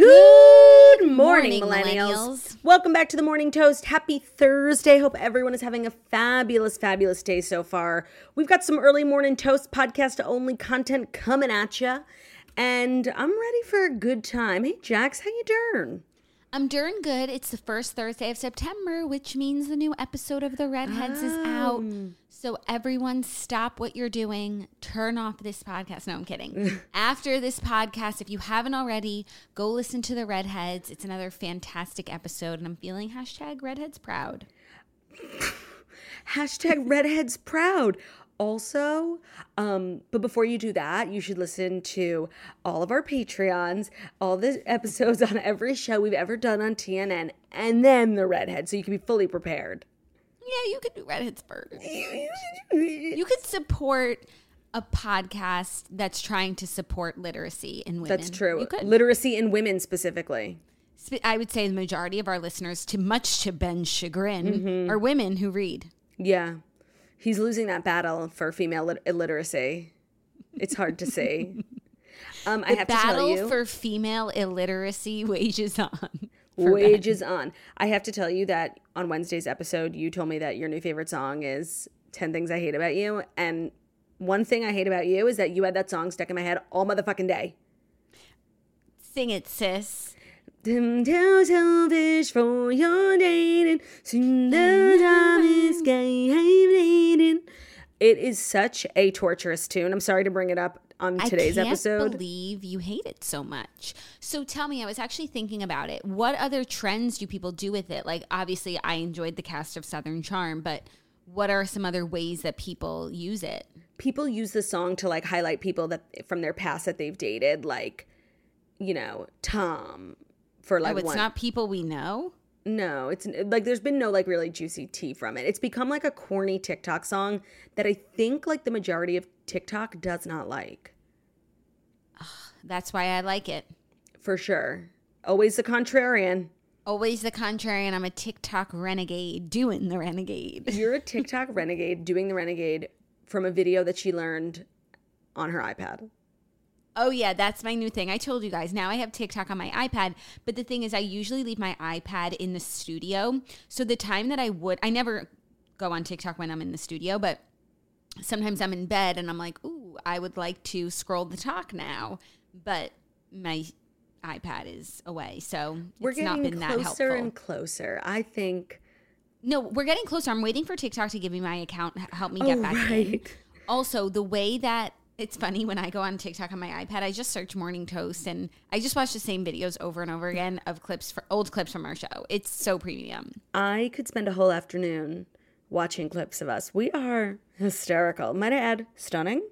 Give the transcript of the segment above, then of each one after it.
Good morning, Morning, millennials. millennials. Welcome back to the Morning Toast. Happy Thursday. Hope everyone is having a fabulous, fabulous day so far. We've got some early morning toast podcast only content coming at you, and I'm ready for a good time. Hey, Jax, how you doing? I'm doing good. It's the first Thursday of September, which means the new episode of The Redheads is out. Oh. So everyone stop what you're doing. Turn off this podcast. No, I'm kidding. After this podcast, if you haven't already, go listen to The Redheads. It's another fantastic episode, and I'm feeling hashtag Redheads proud. Hashtag redheads proud. Also, um, but before you do that, you should listen to all of our Patreons, all the episodes on every show we've ever done on TNN, and then the redhead, so you can be fully prepared. Yeah, you could do Redheads first. You could support a podcast that's trying to support literacy in women. That's true. You could. Literacy in women specifically. I would say the majority of our listeners, to much to Ben's chagrin, are women who read. Yeah. He's losing that battle for female lit- illiteracy. It's hard to see. Um, I The have to tell battle you, for female illiteracy wages on. for Ben. wages on. I have to tell you that on Wednesday's episode, you told me that your new favorite song is 10 Things I Hate About You. And one thing I hate about you is that you had that song stuck in my head all motherfucking day. Sing it, sis. Too selfish for your dating. Soon the time is getting. It is such a torturous tune. I'm sorry to bring it up on today's episode. I can't episode. believe you hate it so much. So tell me, I was actually thinking about it. What other trends do people do with it? Like, obviously, I enjoyed the cast of Southern Charm, but what are some other ways that people use it? people use the song to like highlight people that from their past that they've dated, like, you know, Tom for oh, like oh, it's one. not people we know. no, it's like there's been no like really juicy tea from it. It's become like a corny TikTok song that I think like the majority of TikTok does not like That's why I like it. for sure. Always the contrarian. Always the contrary, and I'm a TikTok renegade doing the renegade. You're a TikTok renegade doing the renegade from a video that she learned on her iPad. Oh yeah, that's my new thing. I told you guys. Now I have TikTok on my iPad, but the thing is I usually leave my iPad in the studio. So the time that I would I never go on TikTok when I'm in the studio, but sometimes I'm in bed and I'm like, "Ooh, I would like to scroll the talk now." But my iPad is away. So We're it's not getting been that closer helpful. and closer. I think No, we're getting closer. I'm waiting for TikTok to give me my account, help me get Oh, back in. Also, the way that it's funny when I go on TikTok on my iPad, I just search morning toast and I just watch the same videos over and over again of clips for old clips from our show. It's so premium. I could spend a whole afternoon watching clips of us. We are hysterical. Might I add, stunning?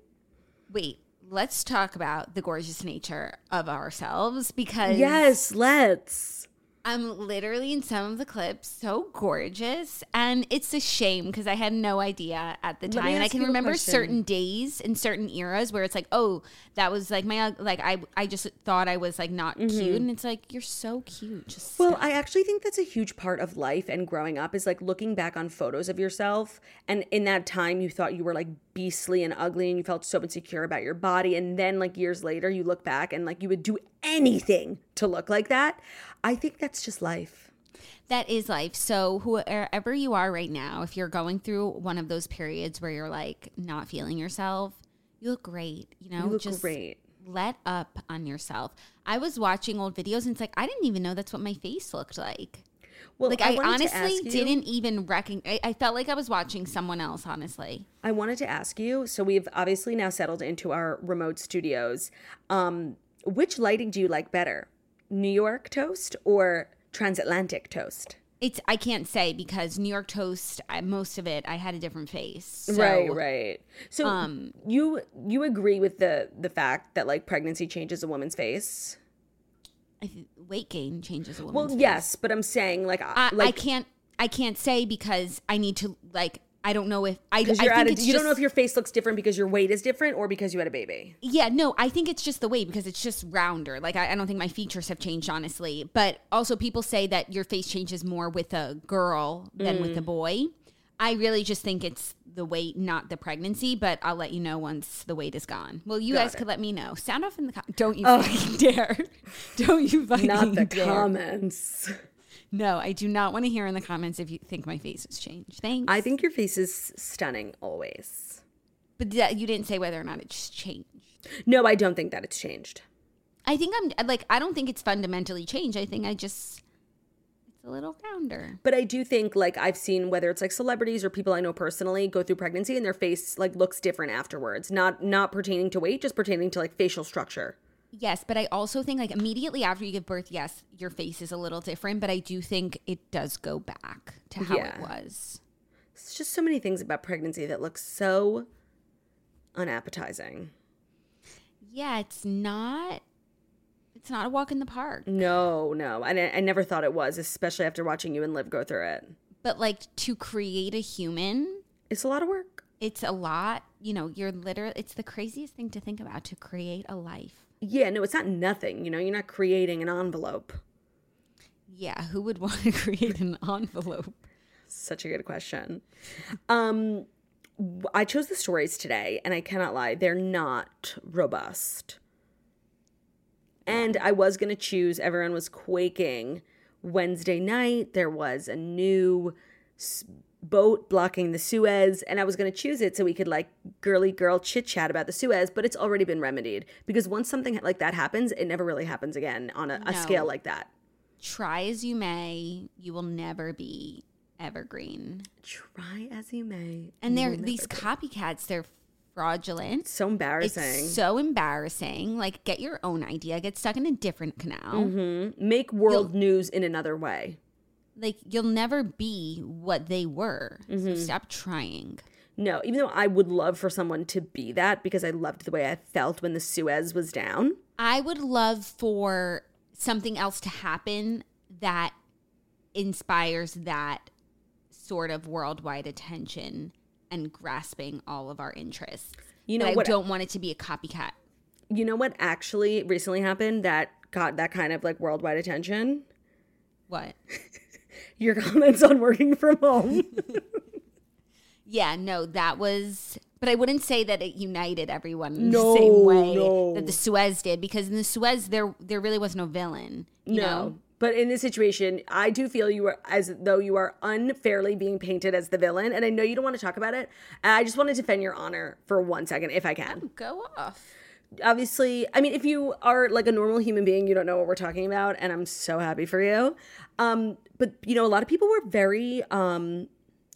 Wait, let's talk about the gorgeous nature of ourselves because Yes, let's. I'm literally in some of the clips so gorgeous, and it's a shame because I had no idea at the time. And I can remember certain days and certain eras where it's like, oh, that was like my like I I just thought I was like not cute, and it's like you're so cute. Just Mm-hmm. Well, stop. I actually think that's a huge part of life and growing up is like looking back on photos of yourself. And in that time, you thought you were like beastly and ugly and you felt so insecure about your body. And then, like, years later, you look back and like you would do anything to look like that. I think that's just life. That is life. So, whoever you are right now, if you're going through one of those periods where you're like not feeling yourself, you look great. You know, You look just great. let up on yourself. I was watching old videos and it's like, I didn't even know that's what my face looked like. Well, Like, I, to honestly didn't even recognize, I, I felt like I was watching someone else, honestly. I wanted to ask you. So we've obviously now settled into our remote studios. Um, which lighting do you like better, New York toast or transatlantic toast? It's I can't say because New York toast, I, most of it, I had a different face. So, right, right. So um, you you agree with the the fact that like pregnancy changes a woman's face? I th- weight gain changes a Well, woman's face. yes, but I'm saying like I, like I can't I can't say because I need to like I don't know if I, I think a, you just, don't know if your face looks different because your weight is different or because you had a baby. yeah no I think it's just the weight because it's just rounder like I, I don't think my features have changed honestly but also people say that your face changes more with a girl than with Mm. a boy I really just think it's the weight not the pregnancy but I'll let you know once the weight is gone well you Got guys it. could let me know sound off in the com- don't you fucking dare don't you fucking Not the dare. comments. No I do not want to hear in the comments if you think my face has changed thanks I think your face is stunning always. But that, you didn't say whether or not it's changed. No, I don't think that it's changed. I think I'm like I don't think it's fundamentally changed. I think I just it's a little rounder. But I do think like I've seen whether it's like celebrities or people I know personally go through pregnancy and their face like looks different afterwards. Not not pertaining to weight, just pertaining to like facial structure. Yes, but I also think like immediately after you give birth, yes, your face is a little different, but I do think it does go back to how Yeah. it was. It's just so many things about pregnancy that look so unappetizing. Yeah, it's not it's not a walk in the park. No, no. And I, I never thought it was, especially after watching you and Liv go through it. But like to create a human, It's a lot of work. it's a lot. You know, you're literally it's the craziest thing to think about to create a life. Yeah, no, it's not nothing. You know, you're not creating an envelope. Yeah, who would want to create an envelope? Such a good question. Um, I chose the stories today, and I cannot lie, they're not robust. And I was going to choose, everyone was quaking. Wednesday night, there was a new boat blocking the Suez, and I was going to choose it so we could, like, girly girl chit chat about the Suez, but it's already been remedied. Because once something like that happens, it never really happens again on a, a scale like that. Try as you may, you will never be evergreen. Try as you may. And they're these be. copycats, they're fraudulent. so embarrassing. It's so embarrassing. Like, get your own idea. Get stuck in a different canal. Mm-hmm. make world news in another way. Like, you'll never be what they were. Mm-hmm. So stop trying. No, even though I would love for someone to be that because I loved the way I felt when the Suez was down. I would love for something else to happen that inspires that sort of worldwide attention and grasping all of our interests. You know But I what- don't want it to be a copycat. You know what actually recently happened that got that kind of like worldwide attention? What? Your comments on working from home. Yeah, no, that was. But I wouldn't say that it united everyone in No, the same way no. that the Suez did, because in the Suez there there really was no villain. You no. know? But in this situation, I do feel you are as though you are unfairly being painted as the villain. And I know you don't want to talk about it. I just want to defend your honor for one second, if I can. Oh, go off. obviously i mean if you are like a normal human being you don't know what we're talking about and i'm so happy for you um but you know a lot of people were very um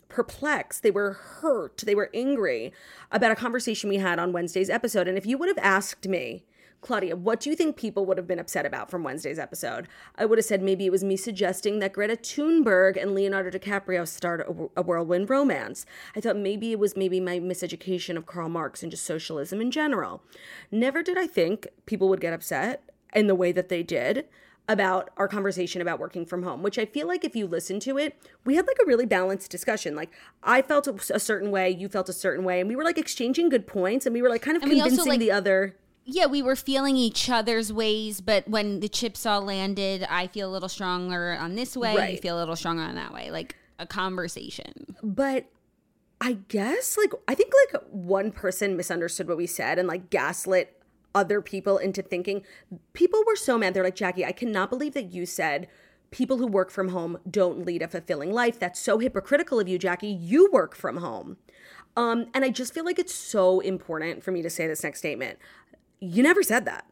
perplexed they were hurt they were angry about a conversation we had on wednesday's episode and if you would have asked me Claudia, what do you think people would have been upset about from Wednesday's episode? I would have said maybe it was me suggesting that Greta Thunberg and Leonardo DiCaprio start a, a whirlwind romance. I thought maybe it was maybe my miseducation of Karl Marx and just socialism in general. Never did I think people would get upset in the way that they did about our conversation about working from home, which I feel like if you listen to it, we had like a really balanced discussion. Like I felt a, certain way, you felt a certain way, and we were like exchanging good points and we were like kind of And we also, convincing like- the other. Yeah, we were feeling each other's ways, but when the chips all landed, I feel a little stronger on this way, you feel a little stronger on that way. Like a conversation. But I guess like I think like one person misunderstood what we said and like gaslit other people into thinking. People were so mad. They're like, Jackie, I cannot believe that you said people who work from home don't lead a fulfilling life. That's so hypocritical of you, Jackie. You work from home. Um, and I just feel like it's so important for me to say this next statement. You never said that.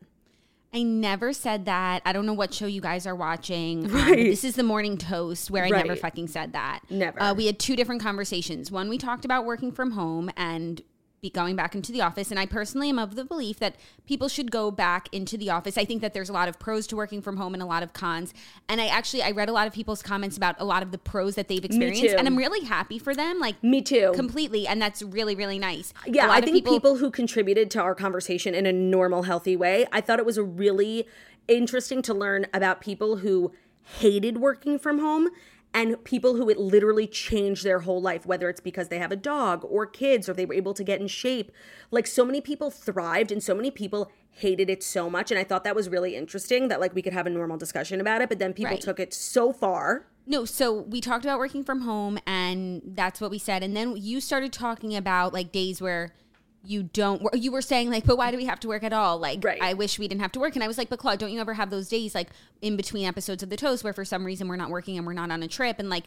I never said that. I don't know what show you guys are watching. Um, this is the morning toast where I never fucking said that. Never. Uh, we had two different conversations. One, we talked about working from home and be going back into the office. And I personally am of the belief that people should go back into the office. I think that there's a lot of pros to working from home and a lot of cons. And I actually I read a lot of people's comments about a lot of the pros that they've experienced, and I'm really happy for them. Like Me too. completely, and that's really really nice. Yeah, I think people, who contributed to our conversation in a normal, healthy way, I thought it was a really interesting to learn about people who hated working from home and people who it literally changed their whole life, whether it's because they have a dog or kids or they were able to get in shape. Like so many people thrived and so many people hated it so much. And I thought that was really interesting that like we could have a normal discussion about it, but then people Right. took it so far. No, so we talked about working from home and that's what we said. And then you started talking about like days where you don't wor- you were saying like but why do we have to work at all like Right. i wish we didn't have to work and i was like but claude don't you ever have those days like in between episodes of the toast where for some reason we're not working and we're not on a trip and like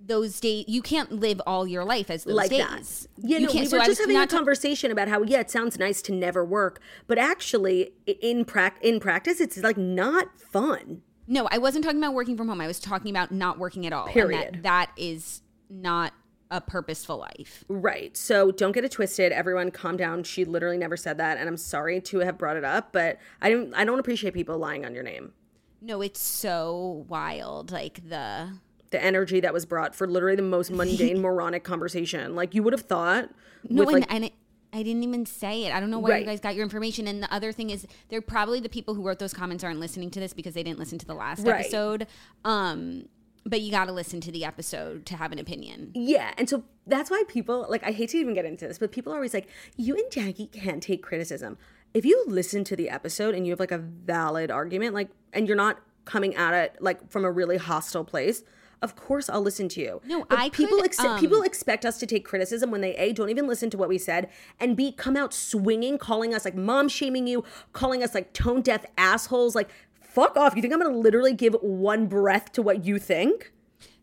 those days you can't live all your life as those like days that. Yeah, you no, can't we so were I just having a conversation about how yeah, it sounds nice to never work, but actually in prac in practice, it's like not fun. no i wasn't talking about working from home i was talking about not working at all and Period. that, that is not a purposeful life Right. So don't get it twisted. Everyone, calm down. She literally never said that, and I'm sorry to have brought it up, but I don't. I don't appreciate people lying on your name. no it's so wild like the The energy that was brought for literally the most mundane, moronic conversation. Like you would have thought. No, and, like, and it, I didn't even say it. I don't know where Right. you guys got your information. And the other thing is, they're probably the people who wrote those comments aren't listening to this because they didn't listen to the last Right. episode. Um, but you got to listen to the episode to have an opinion. Yeah, and so that's why people like I hate to even get into this, but people are always like, "You and Jackie can't take criticism." If you listen to the episode and you have like a valid argument, like, and you're not coming at it like from a really hostile place, of course I'll listen to you. No, But I people could, um, people expect us to take criticism when they a don't even listen to what we said, and b come out swinging, calling us like mom shaming you, calling us like tone deaf assholes, like. Fuck off. You think I'm gonna literally give one breath to what you think?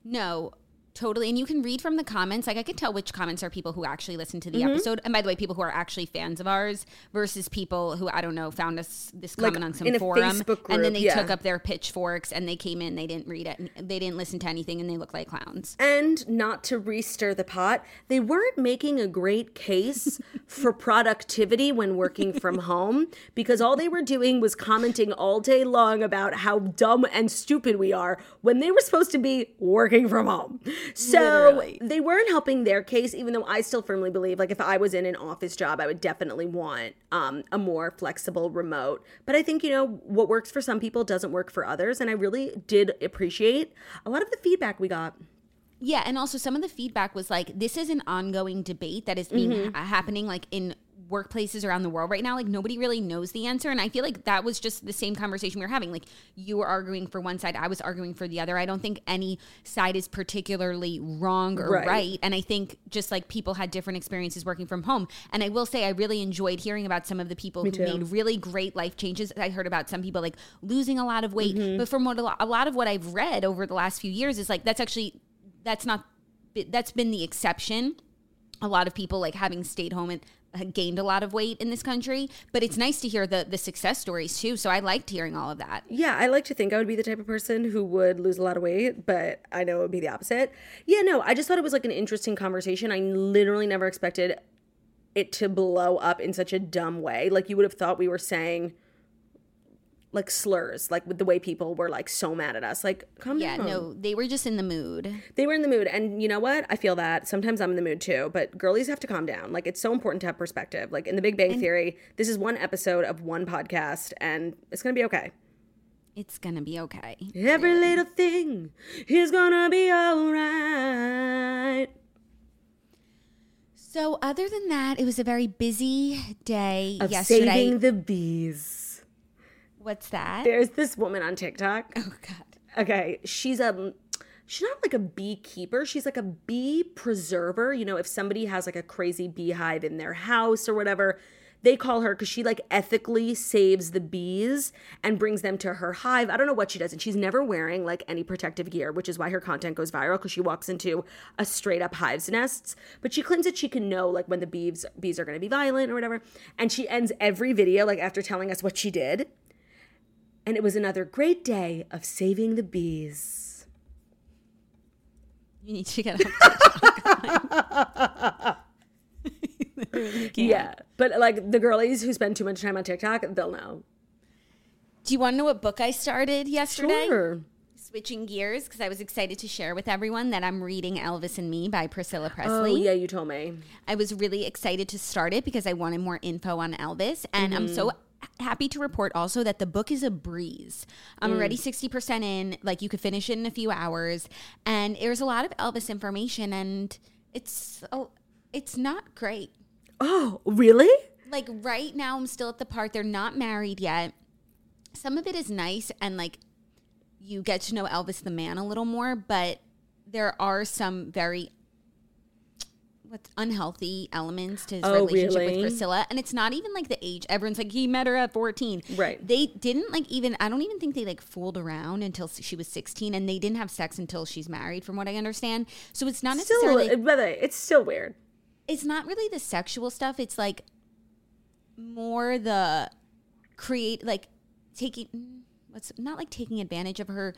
No, totally. And you can read from the comments. Like I could tell which comments are people who actually listen to the Mm-hmm. episode. And by the way, people who are actually fans of ours versus people who I don't know found us this Like, comment on some forum Facebook and then they yeah. took up their pitchforks and they came in. They didn't read it. They didn't listen to anything, and they look like clowns. And not to re-stir the pot, they weren't making a great case for productivity when working from home because all they were doing was commenting all day long about how dumb and stupid we are when they were supposed to be working from home. So Literally. they weren't helping their case, even though I still firmly believe, like, if I was in an office job, I would definitely want um, a more flexible remote. But I think, you know, what works for some people doesn't work for others. And I really did appreciate a lot of the feedback we got. Yeah, and also some of the feedback was like this is an ongoing debate that is being Mm-hmm. ha- happening like in workplaces around the world right now. Like nobody really knows the answer, and I feel like that was just the same conversation we were having. Like you were arguing for one side, I was arguing for the other. I don't think any side is particularly wrong or Right. right, and I think just like people had different experiences working from home. And I will say, I really enjoyed hearing about some of the people who too. made really great life changes. I heard about some people like losing a lot of weight, Mm-hmm. but from what a lot of what I've read over the last few years is like that's actually that's not that's been the exception a lot of people like having stayed home and gained a lot of weight in this country but it's nice to hear the the success stories too so i liked hearing all of that Yeah, I like to think I would be the type of person who would lose a lot of weight, but I know it would be the opposite. Yeah, no, I just thought it was like an interesting conversation. I literally never expected it to blow up in such a dumb way. Like you would have thought we were saying like slurs, like with the way people were like so mad at us. Like, come down. yeah down. no they were just in the mood They were in the mood. And you know what? I feel that. Sometimes I'm in the mood too, but girlies have to calm down. Like, it's so important to have perspective. Like, in the Big Bang Theory, this is one episode of one podcast, and it's to be okay. it's gonna be okay Every little thing is gonna be alright. so other than that it was a very busy day Of yesterday saving the bees. What's that There's this woman on TikTok. oh god Okay, she's a she's not like a beekeeper. She's like a bee preserver. You know, if somebody has like a crazy beehive in their house or whatever, they call her because she like ethically saves the bees and brings them to her hive. I don't know what she does, and she's never wearing like any protective gear, which is why her content goes viral because she walks into a straight up hive's nests. But she claims that she can know like when the bees bees are going to be violent or whatever, and she ends every video like after telling us what she did. And it was another great day of saving the bees. You need to get off Yeah, but like the girlies who spend too much time on TikTok, they'll know. Do you want to know what book I started yesterday? Sure. Switching gears because I was excited to share with everyone that I'm reading Elvis and Me by Priscilla Presley. Oh Presley. yeah, you told me. I was really excited to start it because I wanted more info on Elvis. And I'm so mm-hmm. Happy to report also that the book is a breeze. I'm mm. already 60% in, like you could finish it in a few hours. And there's a lot of Elvis information and it's oh it's not great. Oh, really? Like right now I'm still at the part they're not married yet. Some of it is nice and like you get to know Elvis the man a little more, but there are some very what's unhealthy elements to his Oh, relationship really? with Priscilla. And it's not even like the age. Everyone's like, he met her at 14. Right. They didn't like even, I don't even think they like fooled around until she was 16 and they didn't have sex until she's married, from what I understand. So it's not Still, necessarily, by the way, it's still weird. it's not really the sexual stuff. It's like more the create, like taking, mm, what's not like taking advantage of her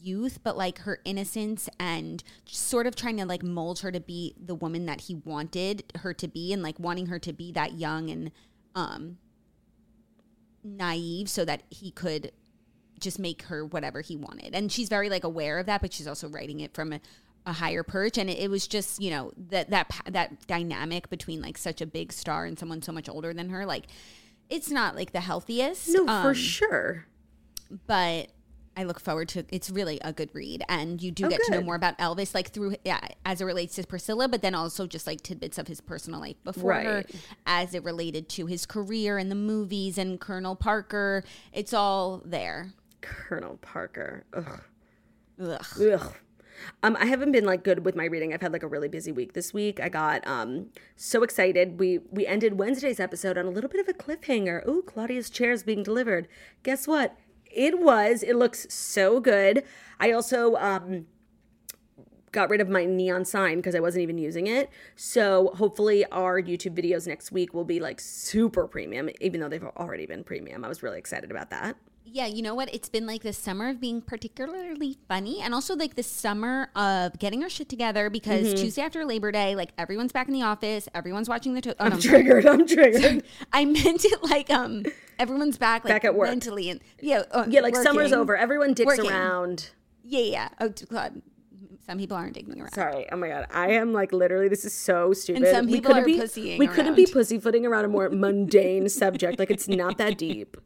youth, but like her innocence and sort of trying to like mold her to be the woman that he wanted her to be and like wanting her to be that young and um naive so that he could just make her whatever he wanted. And she's very like aware of that, but she's also writing it from a, a higher perch. And it, it was just, you know, that that that dynamic between like such a big star and someone so much older than her, like it's not like the healthiest. No, for um, sure. but I look forward to it's really a good read and you do Oh, get to know more about Elvis like through yeah as it relates to Priscilla but then also just like tidbits of his personal life before her as it related to his career and the movies and Colonel Parker it's all there Colonel Parker. Ugh. Ugh. Ugh. Um, I haven't been like good with my reading. I've had like a really busy week this week. I got um so excited. We we ended Wednesday's episode on a little bit of a cliffhanger. Ooh, Claudia's chair is being delivered. Guess what? It was. It looks so good. I also um got rid of my neon sign because I wasn't even using it. So hopefully our YouTube videos next week will be like super premium, even though they've already been premium. I was really excited about that. Yeah you know what it's been like the summer of being particularly funny and also like the summer of getting our shit together because Mm-hmm. Tuesday after Labor Day like everyone's back in the office everyone's watching the to- oh, I'm I'm triggered. I'm triggered. I meant it like um everyone's back like Back at work. mentally and yeah uh, Yeah, like summer's over. Everyone dicks Working. around. Yeah, yeah. Oh God, some people aren't digging around. Sorry. Oh my god. I am like literally. This is so stupid. some we couldn't are be, pussying We couldn't be pussyfooting around a more mundane subject. Like it's not that deep.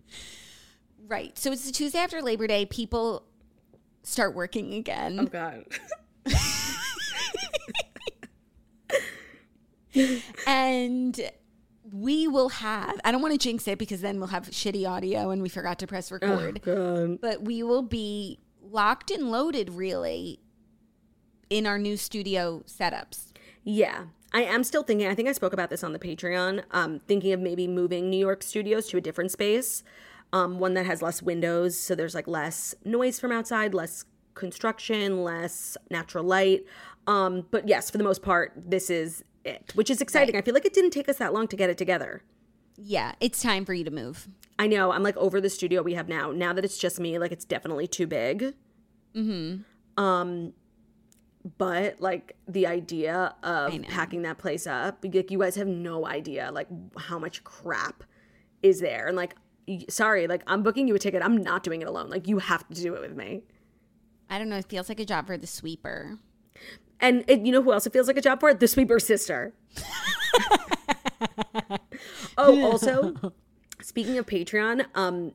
Right. So it's the Tuesday after Labor Day. People start working again. Oh god. and we will have i don't want to jinx it because then we'll have shitty audio and we forgot to press record God. but we will be locked and loaded really in our new studio setups Yeah. I am still thinking. I think I spoke about this on the Patreon. Um, thinking of maybe moving New York studios to a different space, um, one that has less windows, so there's like less noise from outside, less construction, less natural light. Um, but yes, for the most part, this is it, which is exciting. I feel like it didn't take us that long to get it together. yeah it's time for you to move I know. I'm like over the studio we have now. Now that it's just me, like it's definitely too big. Mm-hmm. Um, but like the idea of packing that place up, like you guys have no idea like how much crap is there. And like, sorry, like I'm booking you a ticket. I'm not doing it alone. Like you have to do it with me. i don't know it feels like a job for the sweeper And it, you know who else it feels like a job for? The sweeper sister. oh, also, speaking of Patreon, um,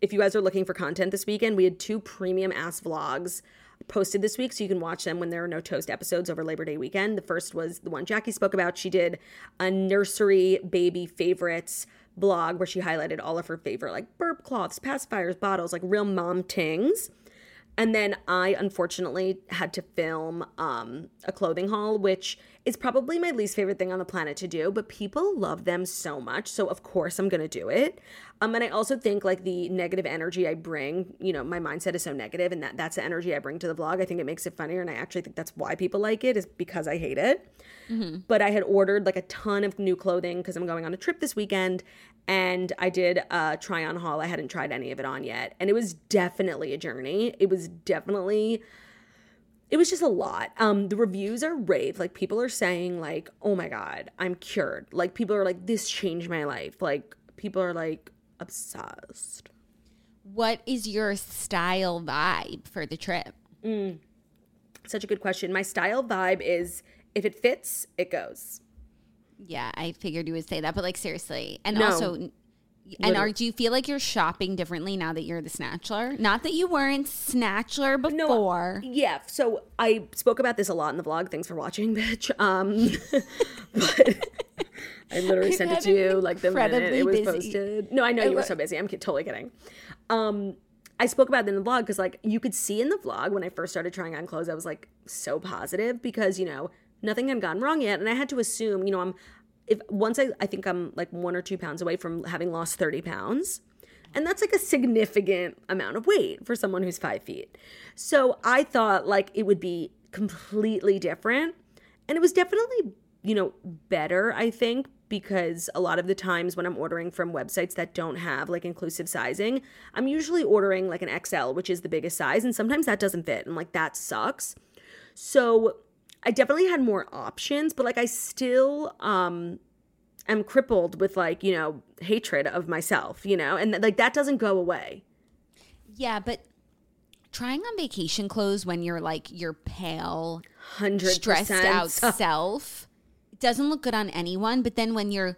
if you guys are looking for content this weekend, we had two premium ass vlogs posted this week, so you can watch them when there are no toast episodes over Labor Day weekend. The first was the one Jackie spoke about. She did a nursery baby favorites blog where she highlighted all of her favorite like burp cloths, pacifiers, bottles, like real mom tings. And then I unfortunately had to film um, a clothing haul, which It's probably my least favorite thing on the planet to do, but people love them so much. So of course I'm gonna do it. Um, and I also think like the negative energy I bring, you know, my mindset is so negative, and that that's the energy I bring to the vlog. I think it makes it funnier, and I actually think that's why people like it is because I hate it. But I had ordered like a ton of new clothing because I'm going on a trip this weekend, and I did a try on haul. I hadn't tried any of it on yet, and it was definitely a journey. It was definitely it was just a lot. Um, the reviews are rave. Like people are saying, like, oh my god, I'm cured. Like people are like, this changed my life. Like people are like obsessed. What is your style vibe for the trip? Such a good question. My style vibe is if it fits, it goes. Yeah, I figured you would say that, but like seriously, and No. also, and are do you feel like you're shopping differently now that you're the snatchler? Not that you weren't snatchler before. Yeah. So I spoke about this a lot in the vlog. Thanks for watching, bitch. Um, but I literally sent it to you like the minute it was busy- posted. No, I know you were so busy. I'm totally kidding. Um, I spoke about it in the vlog because like you could see in the vlog when I first started trying on clothes, I was like so positive because you know nothing had gone wrong yet, and I had to assume you know I'm if once I I think I'm like one or two pounds away from having lost thirty pounds. And that's like a significant amount of weight for someone who's five feet. So I thought like it would be completely different. And it was definitely, you know, better, I think, because a lot of the times when I'm ordering from websites that don't have like inclusive sizing, I'm usually ordering like an XL, which is the biggest size. And sometimes that doesn't fit. And like that sucks. So I definitely had more options, but like I still um am crippled with like, you know, hatred of myself, you know, and like that doesn't go away. Yeah, but trying on vacation clothes when you're like your pale, 100% stressed out self doesn't look good on anyone. But then when you're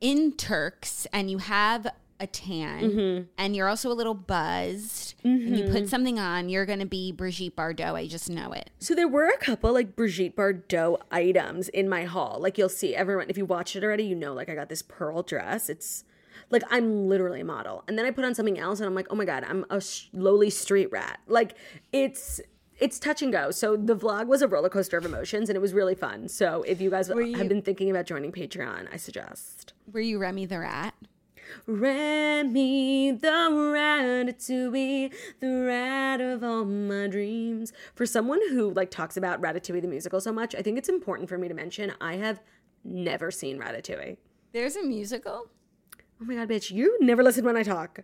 in Turks and you have a tan Mm-hmm. and you're also a little buzzed and you put something on, you're going to be Brigitte Bardot. I just know it. So there were a couple like Brigitte Bardot items in my haul. Like you'll see everyone if you watched it already, you know like I got this pearl dress. It's like I'm literally a model. And then I put on something else and I'm like, "Oh my god, I'm a sh- lowly street rat." Like it's it's touch and go. So the vlog was a roller coaster of emotions and it was really fun. So if you guys you- have been thinking about joining Patreon, I suggest. Were you Remy the Rat? Remy the Ratatouille, the rat of all my dreams. For someone who like talks about Ratatouille the musical so much, I think it's important for me to mention I have never seen Ratatouille. There's a musical? Oh my god, bitch, you never listen when I talk.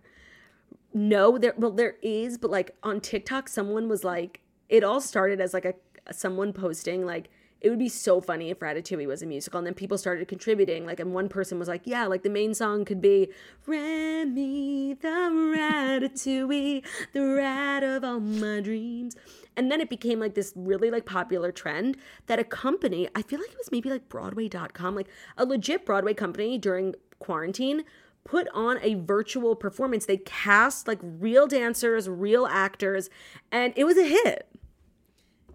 No, there well there is, but like on TikTok someone was like it all started as like a someone posting like it would be so funny if Ratatouille was a musical and then people started contributing like and one person was like yeah like the main song could be Remy the Ratatouille the rat of all my dreams. And then it became like this really like popular trend that a company I feel like it was maybe like broadway.com like a legit Broadway company during quarantine put on a virtual performance. They cast like real dancers real actors and it was a hit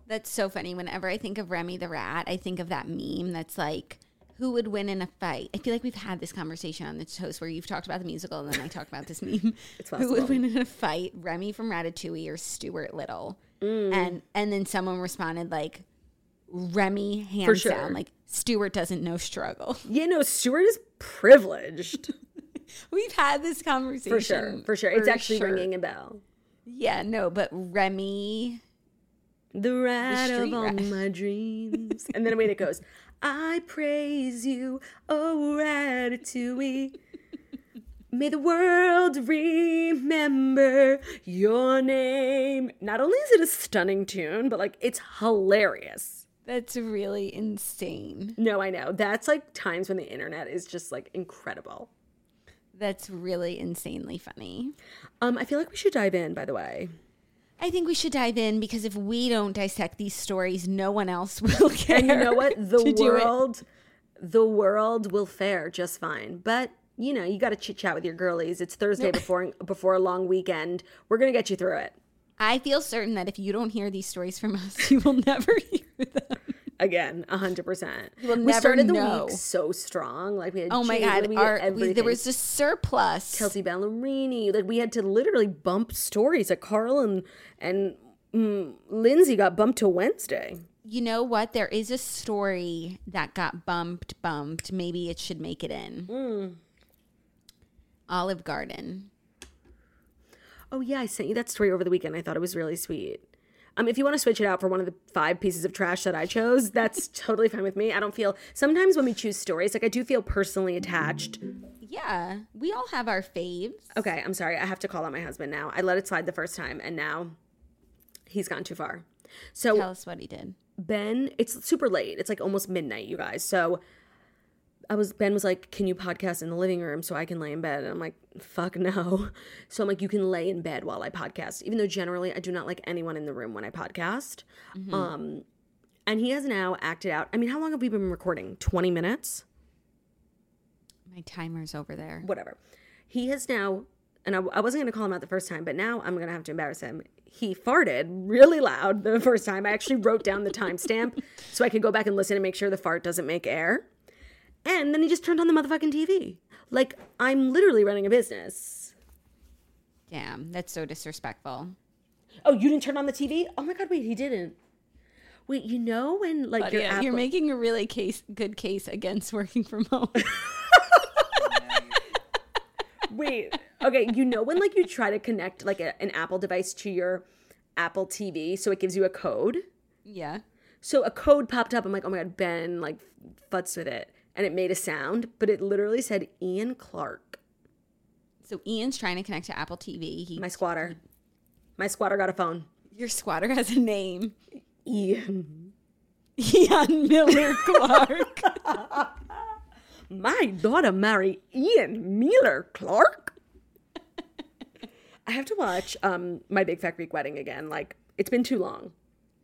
That's so funny. Whenever I think of Remy the Rat, I think of that meme that's like, who would win in a fight? I feel like we've had this conversation on the toast where you've talked about the musical and then I talked about this meme. It's who would win in a fight? Remy from Ratatouille or Stuart Little? Mm. And and then someone responded like, Remy hands sure. down. Like Stuart doesn't know struggle. you know stuart is privileged We've had this conversation for sure for sure it's actually sure. ringing a bell Yeah, no, but Remy. The rat of all rat. my dreams and then wait it goes i praise you oh ratatouille May the world remember your name. Not only is it a stunning tune, but like it's hilarious. That's really insane. No, I know. That's like times when the internet is just like incredible. That's really insanely funny. Um, I feel like we should dive in, by the way. I think we should dive in because if we don't dissect these stories, no one else will care. And you know what? The to world the world will fare just fine. But you know, you gotta chit chat with your girlies. It's Thursday before before a long weekend. We're gonna get you through it. I feel certain that if you don't hear these stories from us, you will never hear them. Again, hundred percent. We never started the know. week so strong. Like we had Oh my god, we our, we, there was a surplus. Kelsea Ballerini. Like we had to literally bump stories. Like Carl and and mm, Lindsay got bumped to Wednesday. You know what? There is a story that got bumped, bumped. Maybe it should make it in. Hmm. Olive Garden. Oh yeah, I sent you that story over the weekend. I thought it was really sweet. Um, if you want to switch it out for one of the five pieces of trash that I chose, that's totally fine with me. I don't feel sometimes when we choose stories, like I do feel personally attached. Yeah, we all have our faves. Okay, I'm sorry. I have to call out my husband now. I let it slide the first time, and now he's gone too far. So Tell us what he did. Ben, it's super late. It's like almost midnight, you guys. So I was Ben was like, "Can you podcast in the living room so I can lay in bed?" And I'm like, "Fuck no." So I'm like, "You can lay in bed while I podcast." Even though generally I do not like anyone in the room when I podcast. Um and he has now acted out. I mean, how long have we been recording? 20 minutes? My timer's over there. Whatever. He has now and I, I wasn't going to call him out the first time, but now I'm going to have to embarrass him. He farted really loud the first time. I actually wrote down the timestamp so I could go back and listen and make sure the fart doesn't make air. And then he just turned on the motherfucking TV. Like, I'm literally running a business. Damn, that's so disrespectful. Oh, you didn't turn on the TV? Oh my God, wait, he didn't. Wait, you know when, like, But your Apple- you're making a really case good case against working from home. Wait, okay, you know when, like, you try to connect, like, a, an Apple device to your Apple TV so it gives you a code? yeah. So a code popped up. I'm like, oh my god, Ben like futz with it, and it made a sound, but it literally said Ian Clark, So Ian's trying to connect to Apple TV. He, my squatter. My squatter got a phone. your squatter has a name. Ian, Ian Miller Clark. my daughter married Ian Miller Clark. I have to watch um my Big Fat Greek Wedding again. Like it's been too long.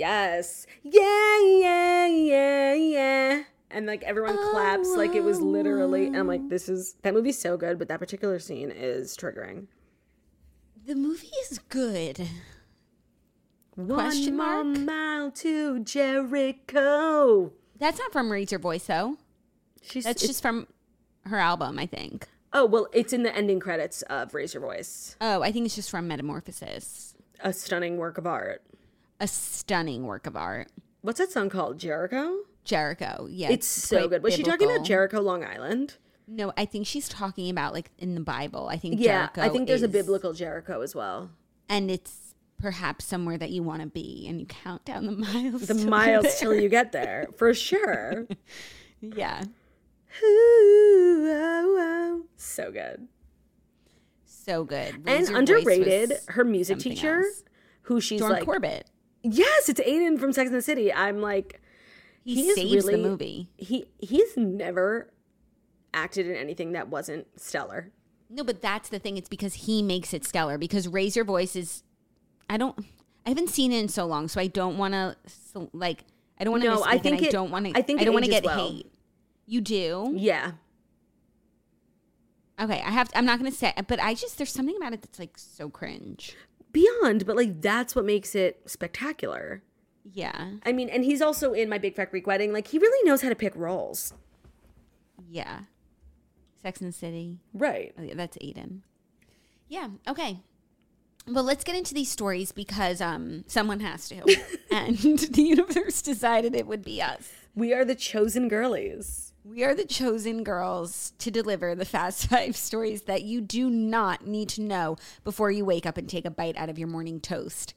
Yes. Yeah, yeah, yeah, yeah. And like everyone claps like it was literally. And I'm like, oh. this is that movie's so good, but that particular scene is triggering. The movie is good. Question One more mark? mile to Jericho. That's not from Raise Your Voice though. She's That's just from her album, I think. oh well, it's in the ending credits of Raise Your Voice. Oh, I think it's just from Metamorphosis. A stunning work of art. A stunning work of art. What's that song called? Jericho. Jericho. Yeah. It's so good. Was she talking about. Jericho, Long Island? No, I think she's talking about like in the Bible. I think Yeah, Jericho I think there's a biblical Jericho as well. and it's perhaps somewhere that you want to be, and you count down the miles. The till miles till you get there, for sure. Yeah, Ooh, oh, oh. So good. so good. and Raise Your Voice underrated, her music teacher, else. who she's Jordan like, Corbett. Yes, it's Aidan from Sex and the City. I'm like, He, is saves really- the movie. He he's never acted in anything that wasn't stellar. No, but that's the thing. It's because he makes it stellar. Because Raise Your Voice is, I don't, I haven't seen it in so long, so I don't want to like, I don't want to. No, I think I don't want to. I think I don't want to get well. hate. You do Yeah, okay. I have. To, I'm not going to say, but I just there's something about it that's like so cringe. Beyond, but like that's what makes it spectacular. Yeah, I mean, and he's also in my Big Fat Greek Wedding. Like he really knows how to pick roles. yeah. Sex and the City. Right. Oh, yeah, that's Aidan. Yeah. Okay. Well, let's get into these stories because um someone has to, and the universe decided it would be us. We are the chosen girlies. We are the chosen girls to deliver the fast five stories that you do not need to know before you wake up and take a bite out of your morning toast.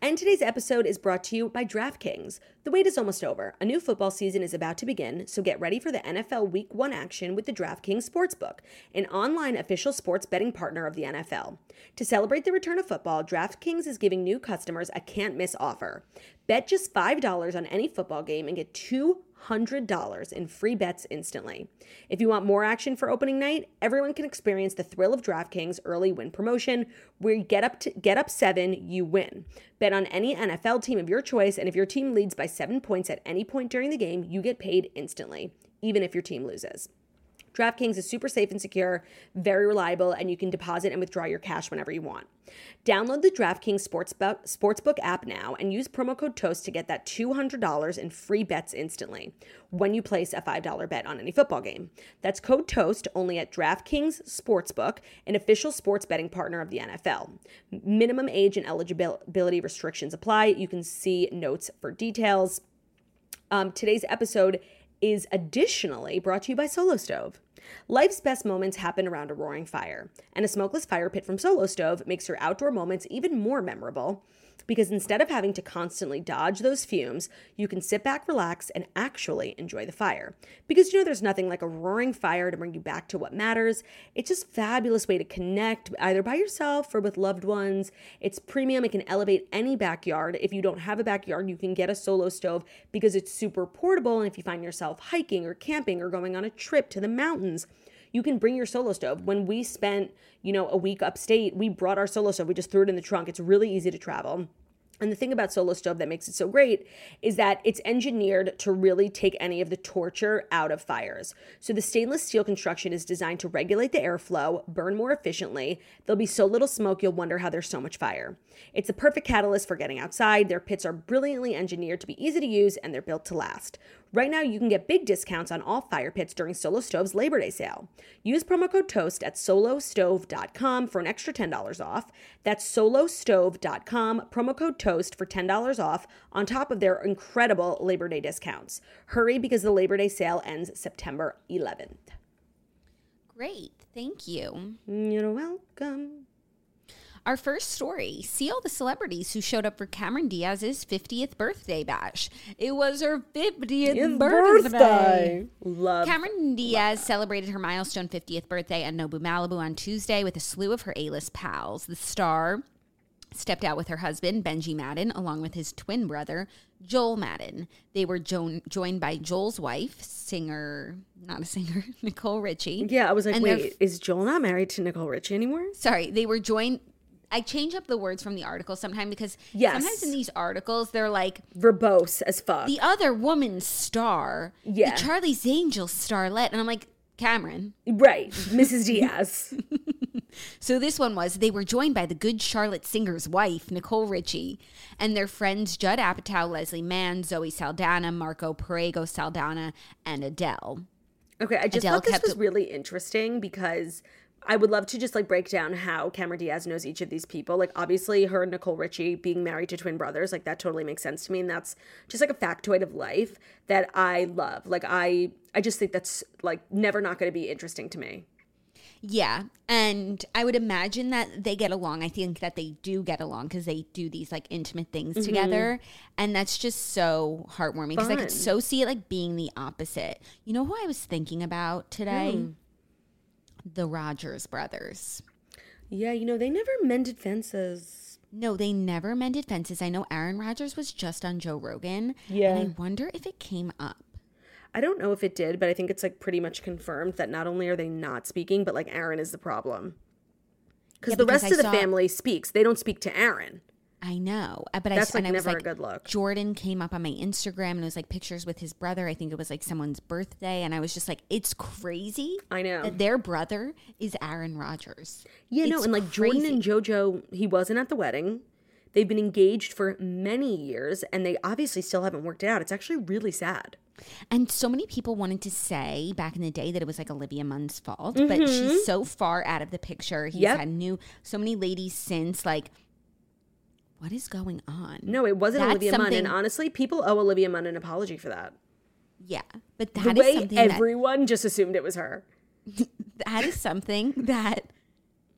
And today's episode is brought to you by DraftKings. The wait is almost over. A new football season is about to begin, so get ready for the NFL Week 1 action with the DraftKings Sportsbook, an online official sports betting partner of the NFL. To celebrate the return of football, DraftKings is giving new customers a can't miss offer. Bet just $5 on any football game and get $200 in free bets instantly. If you want more action for opening night, everyone can experience the thrill of DraftKings early win promotion where you get up to get up 7, you win. Bet on any NFL team of your choice and if your team leads by 7 points at any point during the game, you get paid instantly, even if your team loses. DraftKings is super safe and secure, very reliable, and you can deposit and withdraw your cash whenever you want. Download the DraftKings Sportsbook, Sportsbook app now and use promo code TOAST to get that $200 in free bets instantly when you place a $5 bet on any football game. That's code TOAST only at DraftKings Sportsbook, an official sports betting partner of the NFL. Minimum age and eligibility restrictions apply. You can see notes for details. Um, today's episode is additionally brought to you by Solo Stove. Life's best moments happen around a roaring fire, and a smokeless fire pit from Solo Stove makes your outdoor moments even more memorable because instead of having to constantly dodge those fumes, you can sit back, relax, and actually enjoy the fire. Because you know there's nothing like a roaring fire to bring you back to what matters. It's just fabulous way to connect either by yourself or with loved ones. It's premium, it can elevate any backyard. If you don't have a backyard, you can get a solo stove because it's super portable and if you find yourself hiking or camping or going on a trip to the mountains, you can bring your solo stove. When we spent, you know, a week upstate, we brought our solo stove. We just threw it in the trunk. It's really easy to travel. And the thing about Solo Stove that makes it so great is that it's engineered to really take any of the torture out of fires. So the stainless steel construction is designed to regulate the airflow, burn more efficiently. There'll be so little smoke you'll wonder how there's so much fire. It's a perfect catalyst for getting outside. Their pits are brilliantly engineered to be easy to use and they're built to last. Right now, you can get big discounts on all fire pits during Solo Stove's Labor Day sale. Use promo code TOAST at solostove.com for an extra $10 off. That's solostove.com, promo code TOAST for $10 off on top of their incredible Labor Day discounts. Hurry because the Labor Day sale ends September 11th. Great. Thank you. You're welcome. Our first story see all the celebrities who showed up for Cameron Diaz's 50th birthday bash. It was her 50th birthday. birthday. Love. Cameron Diaz love celebrated her milestone 50th birthday at Nobu Malibu on Tuesday with a slew of her A list pals. The star stepped out with her husband, Benji Madden, along with his twin brother, Joel Madden. They were jo- joined by Joel's wife, singer, not a singer, Nicole Richie. Yeah, I was like, and wait, f- is Joel not married to Nicole Richie anymore? Sorry, they were joined I change up the words from the article sometimes because yes. sometimes in these articles they're like verbose as fuck. The other woman's star, yeah, the Charlie's Angels starlet, and I'm like Cameron, right, Mrs. Diaz. so this one was they were joined by the Good Charlotte singer's wife, Nicole Richie, and their friends Judd Apatow, Leslie Mann, Zoe Saldana, Marco Perego Saldana, and Adele. Okay, I just Adele thought this was really interesting because I would love to just like break down how Cameron Diaz knows each of these people. Like obviously her and Nicole Richie being married to twin brothers, like that totally makes sense to me. And that's just like a factoid of life that I love. Like I I just think that's like never not gonna be interesting to me. Yeah. And I would imagine that they get along. I think that they do get along because they do these like intimate things mm-hmm. together. And that's just so heartwarming because I could so see it like being the opposite. You know who I was thinking about today? Mm the Rodgers brothers. Yeah, you know, they never mended fences. No, they never mended fences. I know Aaron Rodgers was just on Joe Rogan. Yeah. And I wonder if it came up. I don't know if it did, but I think it's like pretty much confirmed that not only are they not speaking, but like Aaron is the problem. Yeah, the rest I of the saw- family speaks. They don't speak to Aaron. I know, uh, but that's I, like and I was like, a good look. Jordan came up on my Instagram and it was like pictures with his brother. I think it was like someone's birthday, and I was just like, it's crazy. I know that their brother is Aaron Rodgers. Yeah, it's no, and like crazy. Jordan and JoJo, he wasn't at the wedding. They've been engaged for many years, and they obviously still haven't worked it out. It's actually really sad. And so many people wanted to say back in the day that it was like Olivia Munn's fault, mm-hmm. but she's mm-hmm. so far out of the picture. He's yep. had new so many ladies since like what is going on? No, it wasn't That's Olivia Munn. And honestly, people owe Olivia Munn an apology for that. Yeah, but that the way something everyone that, just assumed it was her. that is something that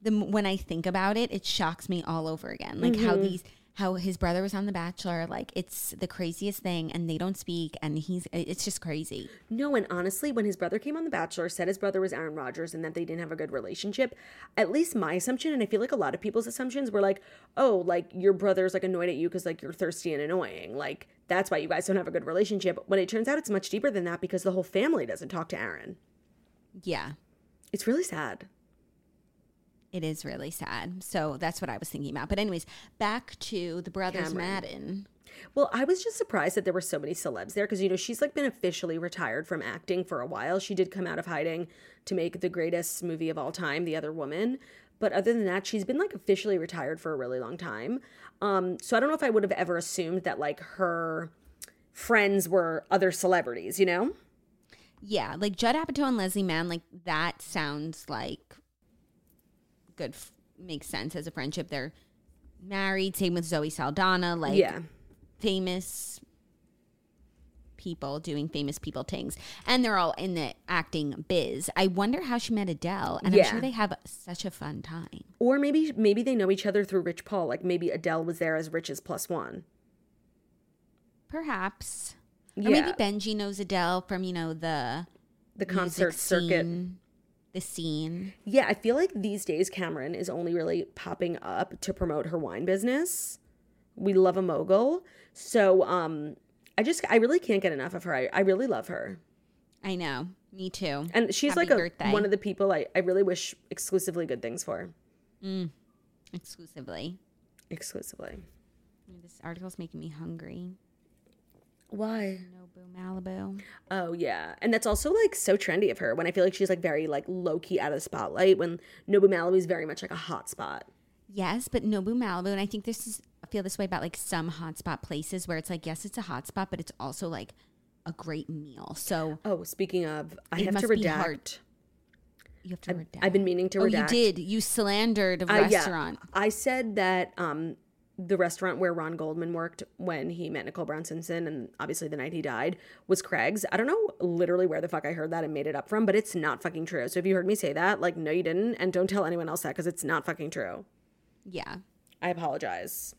the when I think about it, it shocks me all over again. Like mm-hmm. how these how his brother was on The Bachelor. Like it's the craziest thing, and they don't speak, and he's it's just crazy. No, and honestly, when his brother came on The Bachelor, said his brother was Aaron Rodgers and that they didn't have a good relationship, at least my assumption, and I feel like a lot of people's assumptions were like, oh, like your brother's like annoyed at you because like you're thirsty and annoying. Like that's why you guys don't have a good relationship. When it turns out it's much deeper than that because the whole family doesn't talk to Aaron. Yeah, It's really sad. It is really sad. So that's what I was thinking about. But anyways, back to the brothers Cameron. Madden. Well, I was just surprised that there were so many celebs there because, you know, she's like been officially retired from acting for a while. She did come out of hiding to make the greatest movie of all time, The Other Woman. But other than that, she's been like officially retired for a really long time. Um, so I don't know if I would have ever assumed that like her friends were other celebrities, you know? Yeah, like Judd Apatow and Leslie Mann, like that sounds like good, f- makes sense as a friendship. They're married. Same with Zoe Saldana, like yeah. famous people doing famous people things, and they're all in the acting biz. I wonder how she met Adele, and I'm sure they have such a fun time. Or maybe maybe they know each other through Rich Paul. Like maybe Adele was there as Rich's plus one. Perhaps, or maybe Benji knows Adele from you know the The concert circuit. Scene, the scene. Yeah, I feel like these days Cameron is only really popping up to promote her wine business. We love a mogul. So um I just I really can't get enough of her. I, I really love her. I know, me too. And she's Happy like a, birthday. one of the people I, I really wish exclusively good things for. Mm. exclusively. Exclusively. This article's making me hungry. Why? Nobu Malibu. Oh yeah. And that's also like so trendy of her when I feel like she's like very like low key out of the spotlight when Nobu Malibu is very much like a hot spot. Yes, but Nobu Malibu, and I think this is I feel this way about like some hotspot places where it's like yes, it's a hotspot, but it's also like a great meal. So Oh, speaking of, I have to redact. you have to I've, redact. I've been meaning to Oh, you did. You slandered a Uh, yeah. restaurant. I said that um, the restaurant where Ron Goldman worked when he met Nicole Brown Simpson, and obviously the night he died, was Craig's. I don't know literally where the fuck I heard that and made it up from, but it's not fucking true. So if you heard me say that, like, no, you didn't, and don't tell anyone else that because it's not fucking true. Yeah, I apologize.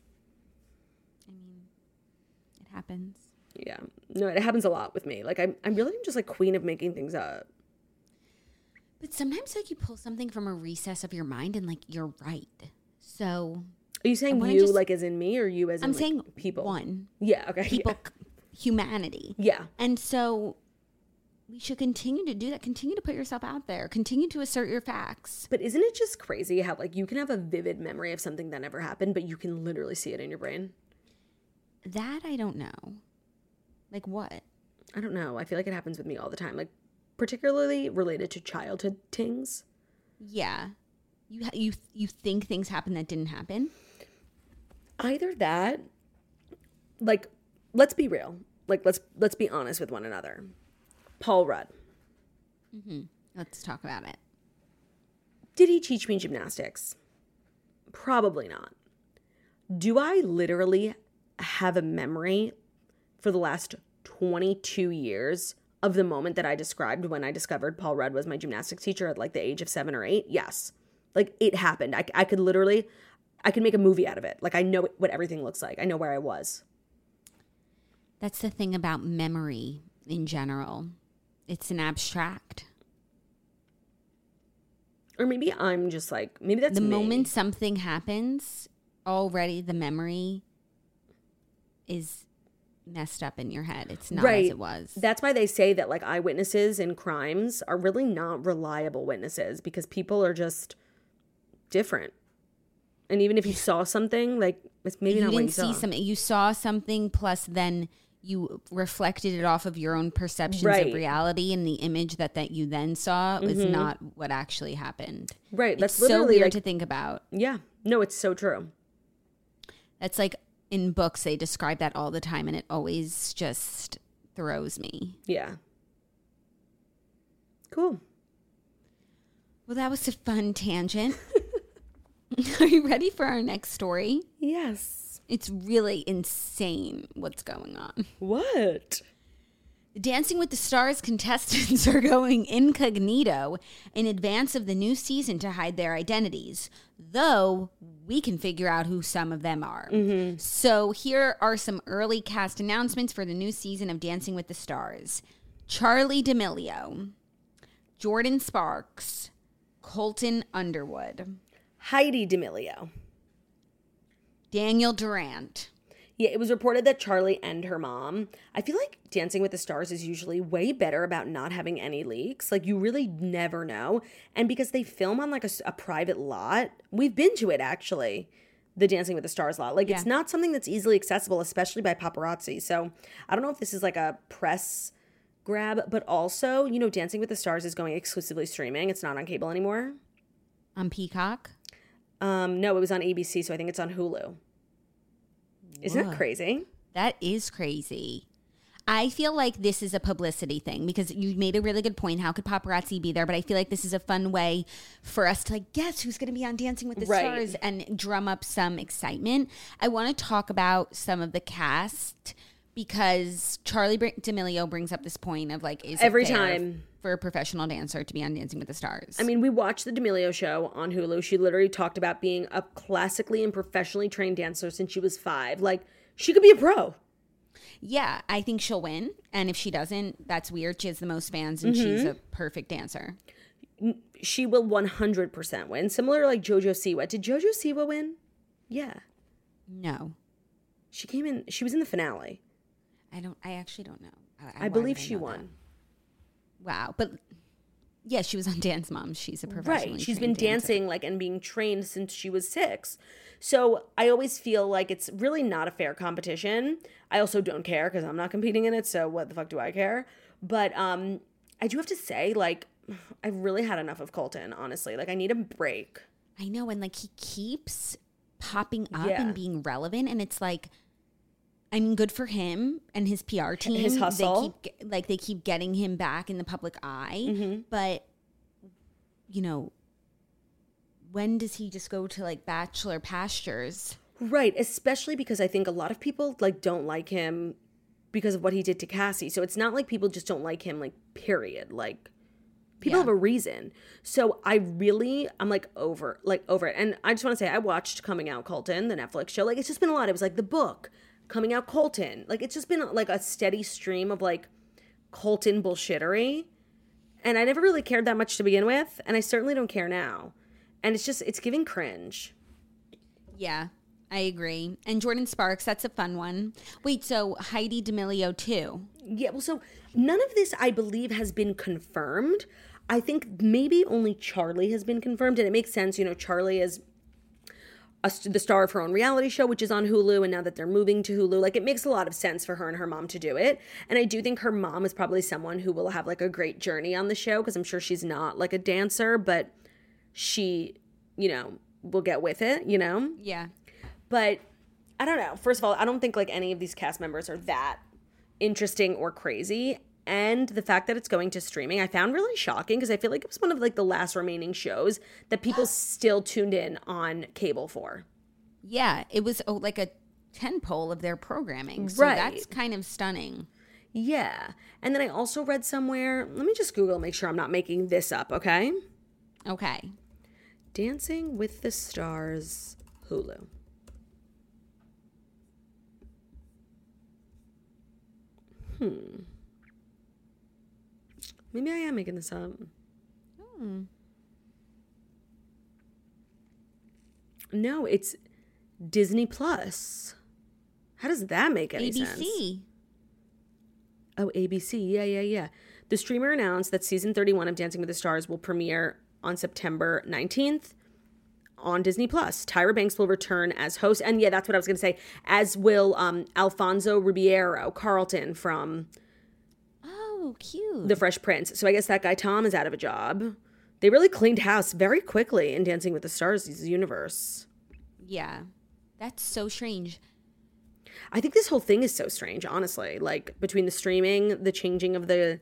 I mean, it happens. Yeah, no, it happens a lot with me. Like, I'm, I'm really just like queen of making things up. But sometimes like you pull something from a recess of your mind and like you're right. So Are you saying you just- like as in me, or you as in I'm like, saying people? one Yeah. Okay. yeah. people, humanity. Yeah. And so we should continue to do that. Continue to put yourself out there. Continue to assert your facts. But isn't it just crazy how like you can have a vivid memory of something that never happened, but you can literally see it in your brain? That I don't know. Like what? I don't know. I feel like it happens with me all the time, like particularly related to childhood things. Yeah. You you you think things happen that didn't happen? Either that, like, let's be real. Like, let's let's be honest with one another. Paul Rudd, mm-hmm. Let's talk about it. did he teach me gymnastics? Probably not. Do I literally have a memory for the last 22 years of the moment that I described when I discovered Paul Rudd was my gymnastics teacher at like the age of seven or eight? Yes. Like it happened. I, I could literally, I could make a movie out of it. Like I know what everything looks like. I know where I was. That's the thing about memory in general. It's an abstract. Or maybe I'm just like, maybe that's the me. moment something happens, already the memory is messed up in your head. It's not as it was. That's why they say that like eyewitnesses in crimes are really not reliable witnesses because people are just different. And even if you saw something, like it's maybe you not didn't you see saw. something. You saw something, plus then you reflected it off of your own perceptions Right. Mm-hmm. of reality, and the image that that you then saw was not what actually happened. Right. That's It's so weird like, to think about. yeah. No, it's so true. That's like in books they describe that all the time, and it always just throws me. Yeah. Cool. Well, that was a fun tangent. Are you ready for our next story? Yes. It's really insane what's going on. What? Dancing with the Stars contestants are going incognito in advance of the new season to hide their identities, though we can figure out who some of them are. Mm-hmm. So here are some early cast announcements for the new season of Dancing with the Stars Charlie D'Amelio, Jordin Sparks, Colton Underwood, Heidi D'Amelio. Daniel Durant. Yeah, it was reported that Charlie and her mom. I feel like Dancing with the Stars is usually way better about not having any leaks. Like you really never know, and because they film on like a private lot, we've been to it actually. The Dancing with the Stars lot. Like it's not something that's easily accessible, especially by paparazzi. So I don't know if this is like a press grab, but also you know, Dancing with the Stars is going exclusively streaming. It's not on cable anymore. On Peacock. Um, no, it was on ABC, so I think it's on Hulu. Isn't Whoa. that crazy? That is crazy. I feel like this is a publicity thing because you made a really good point. How could paparazzi be there? But I feel like this is a fun way for us to like guess who's going to be on Dancing with the Right. Stars and drum up some excitement. I want to talk about some of the cast because Charlie D'Amelio brings up this point of like is Every time. for a professional dancer to be on Dancing with the Stars. I mean, we watched the D'Amelio show on Hulu. She literally talked about being a classically and professionally trained dancer since she was five. Like, she could be a pro. yeah, I think she'll win, and if she doesn't, that's weird. She has the most fans, and she's Mm-hmm. a perfect dancer. She will 100% win. Similar to like JoJo Siwa. Did JoJo Siwa win? Yeah. No, She came in, she was in the finale. I don't. I actually don't know. I, I why believe she won. that? Wow, but yeah, she was on Dance Moms. She's a professional. Right. She's been dancing like and being trained since she was six. So I always feel like it's really not a fair competition. I also don't care because I'm not competing in it. So what the fuck do I care? But um, I do have to say, like, I've really had enough of Colton. Honestly, like, I need a break. I know, and like he keeps popping up Yeah. and being relevant, and it's like. I mean, good for him and his PR team. His hustle. They keep, like they keep getting him back in the public eye. Mm-hmm. But you know, when does he just go to like bachelor pastures? Right, especially because I think a lot of people like don't like him because of what he did to Cassie. So it's not like people just don't like him like period. Like people Yeah. have a reason. So I really I'm like over like over it. And I just want to say I watched Coming Out Colton, the Netflix show. Like it's just been a lot. It was like the book, Coming Out Colton. Like it's just been like a steady stream of like Colton bullshittery. And I never really cared that much to begin with, and I certainly don't care now. And it's just it's giving cringe. Yeah, I agree. And Jordin Sparks, that's a fun one. Wait, so Heidi D'Amelio too? Yeah, well, so none of this, I believe, has been confirmed. I think maybe only Charlie has been confirmed, and it makes sense. You know, Charlie is a, the star of her own reality show, which is on Hulu, and now that they're moving to Hulu, like it makes a lot of sense for her and her mom to do it. And I do think her mom is probably someone who will have like a great journey on the show because I'm sure she's not like a dancer, but she, you know, will get with it, you know? Yeah. But I don't know. First of all, I don't think like any of these cast members are that interesting or crazy. And the fact that it's going to streaming, I found really shocking because I feel like it was one of like the last remaining shows that people still tuned in on cable for. Yeah, it was oh, like a 10 pole of their programming. So Right. that's kind of stunning. Yeah. And then I also read somewhere, let me just Google, make sure I'm not making this up, okay? Okay. Dancing with the Stars Hulu. Hmm. Maybe I am making this up. No, it's Disney Plus. How does that make any sense? ABC. Oh, ABC. Yeah, yeah, yeah. The streamer announced that season 31 of Dancing with the Stars will premiere on September 19th on Disney Plus. Tyra Banks will return as host. And yeah, that's what I was going to say. As will um, Alfonso Ribeiro, Carlton from Oh, cute. The Fresh Prince. So I guess that guy Tom is out of a job. They really cleaned house very quickly in Dancing with the Stars universe. yeah. That's so strange. I think this whole thing is so strange, honestly. Like between the streaming, the changing of the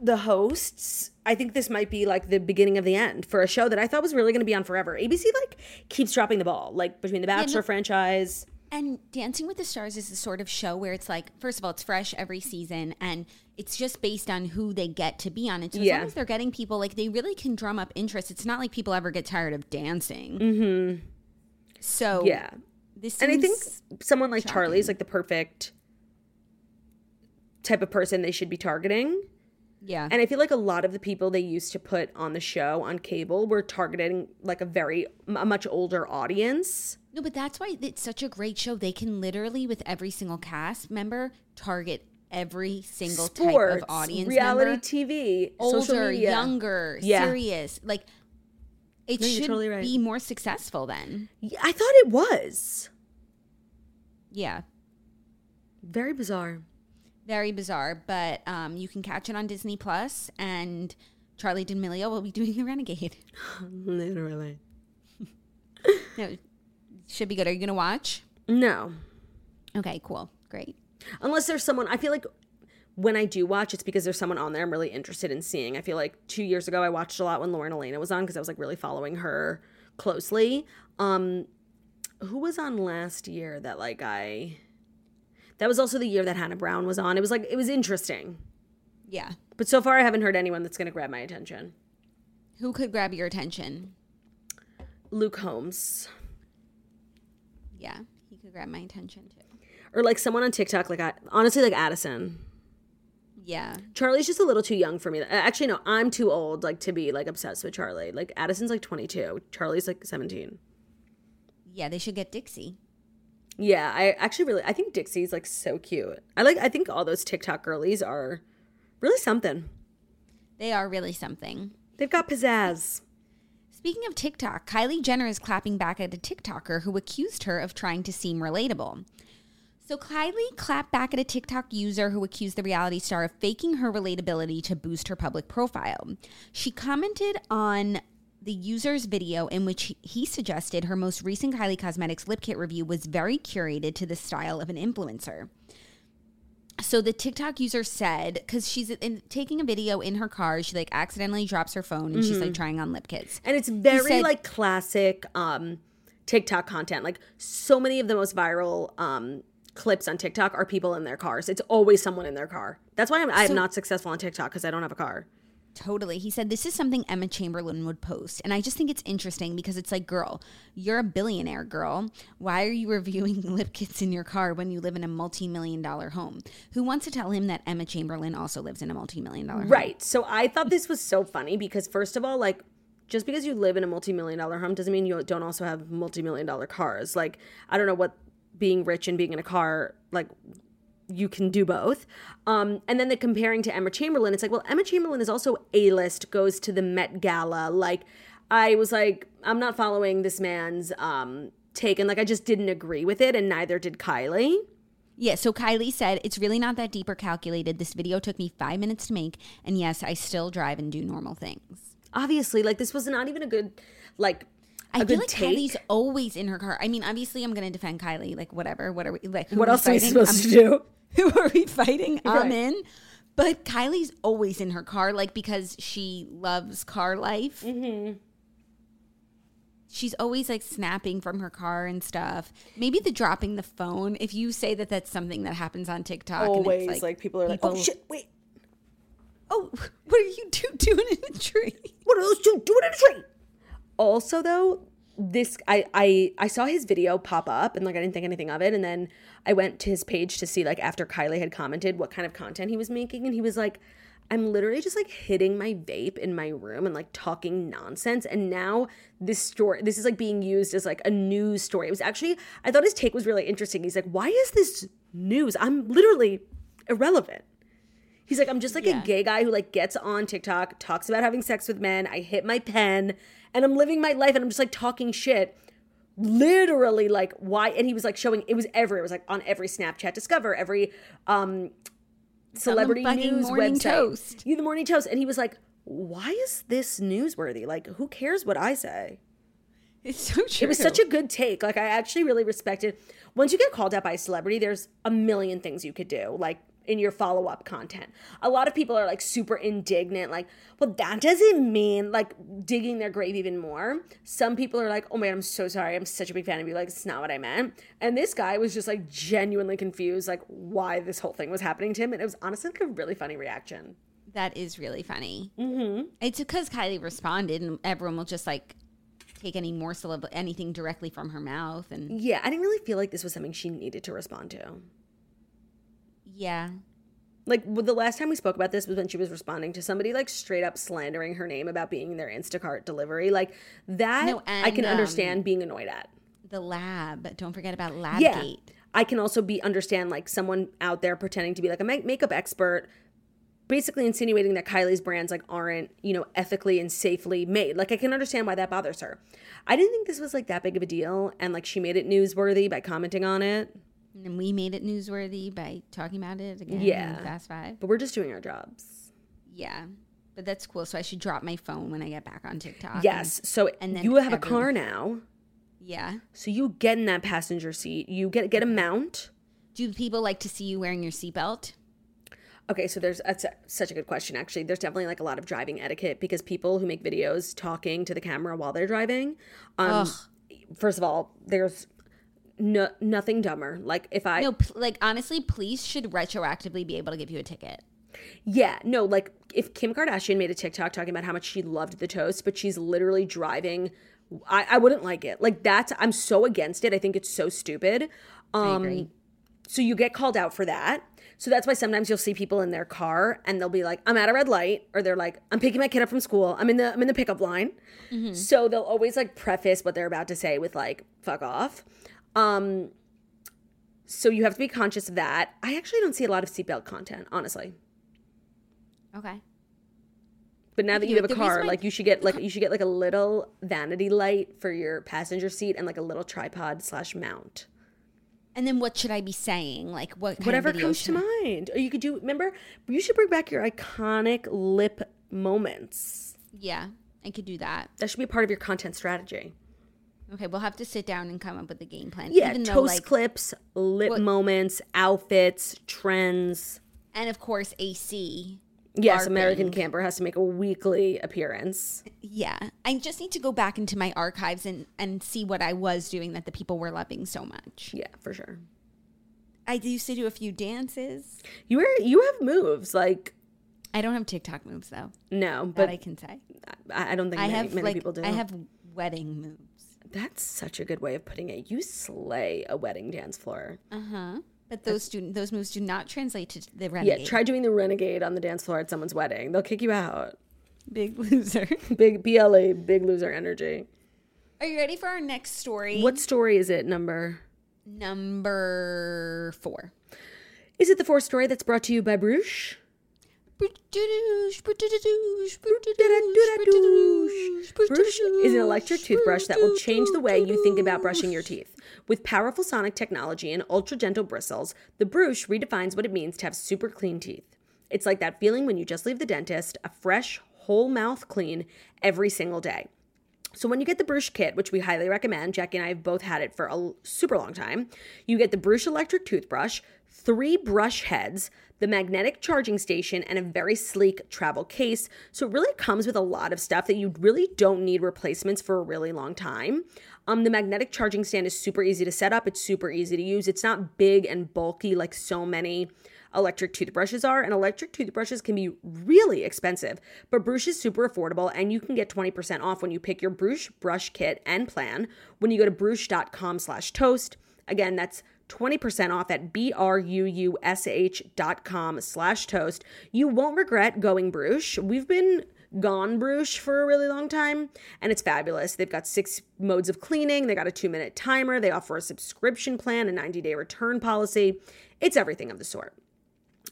the hosts, I think this might be like the beginning of the end for a show that I thought was really going to be on forever. ABC like keeps dropping the ball, like between the Bachelor no- franchise. And Dancing with the Stars is the sort of show where it's like, first of all, it's fresh every season and it's just based on who they get to be on it. So as long as they're getting people, like they really can drum up interest. It's not like people ever get tired of dancing. Mm-hmm. So Yeah. this And I think someone like Charlie is like the perfect type of person they should be targeting. Yeah. And I feel like a lot of the people they used to put on the show on cable were targeting like a very a much older audience. No, but that's why it's such a great show. They can literally, with every single cast member, target every single Sports, type of audience reality member. TV, social Older, media. younger, Yeah. serious. Like it No, should totally right. be more successful then. Yeah, I thought it was Yeah, very bizarre. Very bizarre. But um, you can catch it on Disney Plus, and Charlie D'Amelio will be doing the Renegade. Literally. No, should be good. Are you gonna watch? No, Okay, cool, great. unless there's someone. I feel like when I do watch, it's because there's someone on there I'm really interested in seeing. I feel like two years ago I watched a lot when Lauren Elena was on because I was like really following her closely. Um, who was on last year that like I? That was also the year that Hannah Brown was on. It was like it was interesting, Yeah, but so far I haven't heard anyone that's gonna grab my attention. who could grab your attention? Luke Holmes. Yeah, he could grab my attention too. Or like someone on TikTok, like I, honestly, like Addison. Yeah, Charlie's just a little too young for me. Actually, no, I'm too old like to be like obsessed with Charlie. Like Addison's like 22, Charlie's like 17. yeah, they should get Dixie. Yeah, I actually really I think Dixie's like so cute. I like I think all those TikTok girlies are really something. They are really something. They've got pizzazz. Speaking of TikTok, Kylie Jenner is clapping back at a TikToker who accused her of trying to seem relatable. So Kylie clapped back at a TikTok user who accused the reality star of faking her relatability to boost her public profile. She commented on the user's video in which he suggested her most recent Kylie Cosmetics lip kit review was very curated to the style of an influencer. So the TikTok user said, because she's in, taking a video in her car, she like accidentally drops her phone and she's like trying on lip kits. And it's very said- like classic um TikTok content. Like so many of the most viral um clips on TikTok are people in their cars. It's always someone in their car. That's why I'm, I'm So- not successful on TikTok because I don't have a car. Totally. He said, This is something Emma Chamberlain would post. And I just think it's interesting because it's like, girl, you're a billionaire girl. Why are you reviewing lip kits in your car when you live in a multi million dollar home? Who wants to tell him that Emma Chamberlain also lives in a multi million dollar home? Right. So I thought this was so funny because first of all, like just because you live in a multi-million dollar home doesn't mean you don't also have multi-million dollar cars. Like I don't know what being rich and being in a car like you can do both. Um, and then the comparing to Emma Chamberlain, it's like, well, Emma Chamberlain is also A-list, goes to the Met Gala. Like, I was like, I'm not following this man's um take, and like I just didn't agree with it, and neither did Kylie. Yeah, so Kylie said, It's really not that deep or calculated. This video took me five minutes to make. And yes, I still drive and do normal things. Obviously, like this was not even a good like a I feel like take. Kylie's always in her car. I mean, obviously, I'm going to defend Kylie. Like, whatever. What are we like? who what else are we supposed I'm- to do? who are we fighting? I'm in. But Kylie's always in her car, like because she loves car life. Mm-hmm. She's always like snapping from her car and stuff. Maybe the dropping the phone. If you say that that's something that happens on TikTok, and it's, Always like, people are like, oh shit, wait, oh, what are you two doing in a tree? what are those two doing in a tree? Also, though, this I I I saw his video pop up and like I didn't think anything of it, and then I went to his page to see like after Kylie had commented what kind of content he was making, and he was like. I'm literally just like hitting my vape in my room and like talking nonsense. And now this story, this is like being used as like a news story. It was actually, I thought his take was really interesting. He's like, why is this news? I'm literally irrelevant. He's like, I'm just like Yeah. a gay guy who like gets on TikTok, talks about having sex with men. I hit my pen and I'm living my life and I'm just like talking shit. Literally, like why? And he was like showing it was everywhere. It was like on every Snapchat Discover, every um celebrity news Morning website. Toast. You the morning toast. And he was like, Why is this newsworthy? Like, who cares what I say? It's so true. It was such a good take. Like I actually really respected. Once you get called out by a celebrity, there's a million things you could do. Like in your follow-up content. A lot of people are like super indignant like, "Well, that doesn't mean like digging their grave even more." Some people are like, "Oh man, I'm so sorry. I'm such a big fan of you. Like, it's not what I meant." And this guy was just like genuinely confused like why this whole thing was happening to him and it was honestly like a really funny reaction. That is really funny. Mm-hmm. It's because Kylie responded, and everyone will just like take any morsel of anything directly from her mouth, and Yeah, I didn't really feel like this was something she needed to respond to. Yeah, Like the last time we spoke about this was when she was responding to somebody like straight up slandering her name about being their Instacart delivery. Like that No, I can um, understand being annoyed at. the lab. Don't forget about Labgate. Yeah. I can also be understand like someone out there pretending to be like a make- makeup expert basically insinuating that Kylie's brands like aren't, you know, ethically and safely made. Like I can understand why that bothers her. I didn't think this was like that big of a deal and like she made it newsworthy by commenting on it. And we made it newsworthy by talking about it again. Yeah. in Fast Five. But we're just doing our jobs. Yeah, but that's cool. So I should drop my phone when I get back on TikTok. Yes. So and then you have a car now. Yeah. So you get in that passenger seat. You get get a mount. Do people like to see you wearing your seatbelt? Okay, so there's that's a, such a good question. Actually, there's definitely like a lot of driving etiquette because people who make videos talking to the camera while they're driving. Um, first of all, there's no nothing dumber. Like if I No, p- like honestly, police should retroactively be able to give you a ticket. yeah no like if Kim Kardashian made a TikTok talking about how much she loved the toast, but she's literally driving. I, I wouldn't like it. Like that's I'm so against it. I think it's so stupid. Um, I agree. So you get called out for that. So that's why sometimes you'll see people in their car and they'll be like, "I'm at a red light," or they're like, "I'm picking my kid up from school. I'm in the I'm in the pickup line." So they'll always like preface what they're about to say with like, "Fuck off." Um, so you have to be conscious of that. I actually don't see a lot of seatbelt content, honestly. Okay. But now that you have a car, like you should get like you should get like a little vanity light for your passenger seat and like a little tripod slash mount. And then what should I be saying? Like what? Whatever comes to I- mind. Or you could do. Remember, you should bring back your iconic lip moments. Yeah, I could do that. That should be part of your content strategy. Okay, we'll have to sit down and come up with a game plan. Yeah, Even toast though, like, clips, lip moments, outfits, trends. and of course AC. Yes, American Camper has to make a weekly appearance. Yeah, I just need to go back into my archives and and see what I was doing that the people were loving so much. Yeah, for sure. I used to do a few dances. You are you have moves like I don't have TikTok moves though. no, but I can say. I, I don't think I many, have many like people do. I have wedding moves. That's such a good way of putting it. You slay a wedding dance floor. Uh huh. But those do those moves do not translate to the renegade. Yeah, try doing the renegade on the dance floor at someone's wedding. They'll kick you out. Big loser. Big BLA, big loser energy. Are you ready for our next story? What story is it, number? number four? Is it the fourth story that's brought to you by Bruush? Bruush is an electric toothbrush that will change the way you think about brushing your teeth. With powerful sonic technology and ultra gentle bristles, the Bruush redefines what it means to have super clean teeth. It's like that feeling when you just leave the dentist, a fresh, whole mouth clean every single day. So when you get the Bruush kit, which we highly recommend, Jackie and I have both had it for a super long time, you get the Bruush electric toothbrush, three brush heads, the magnetic charging station, and a very sleek travel case. So it really comes with a lot of stuff that you really don't need replacements for a really long time. Um, the magnetic charging stand is super easy to set up. It's super easy to use. It's not big and bulky like so many electric toothbrushes are, and electric toothbrushes can be really expensive. But Bruush is super affordable, and you can get 20% off when you pick your Bruush brush kit and plan when you go to bruush.com slash toast. Again, that's 20% off at B-R-U-U-S-H dot com slash toast. You won't regret going Bruush. We've been gone Bruush for a really long time, and it's fabulous. They've got six modes of cleaning. They got a two-minute timer. They offer a subscription plan, a 90-day return policy. It's everything of the sort.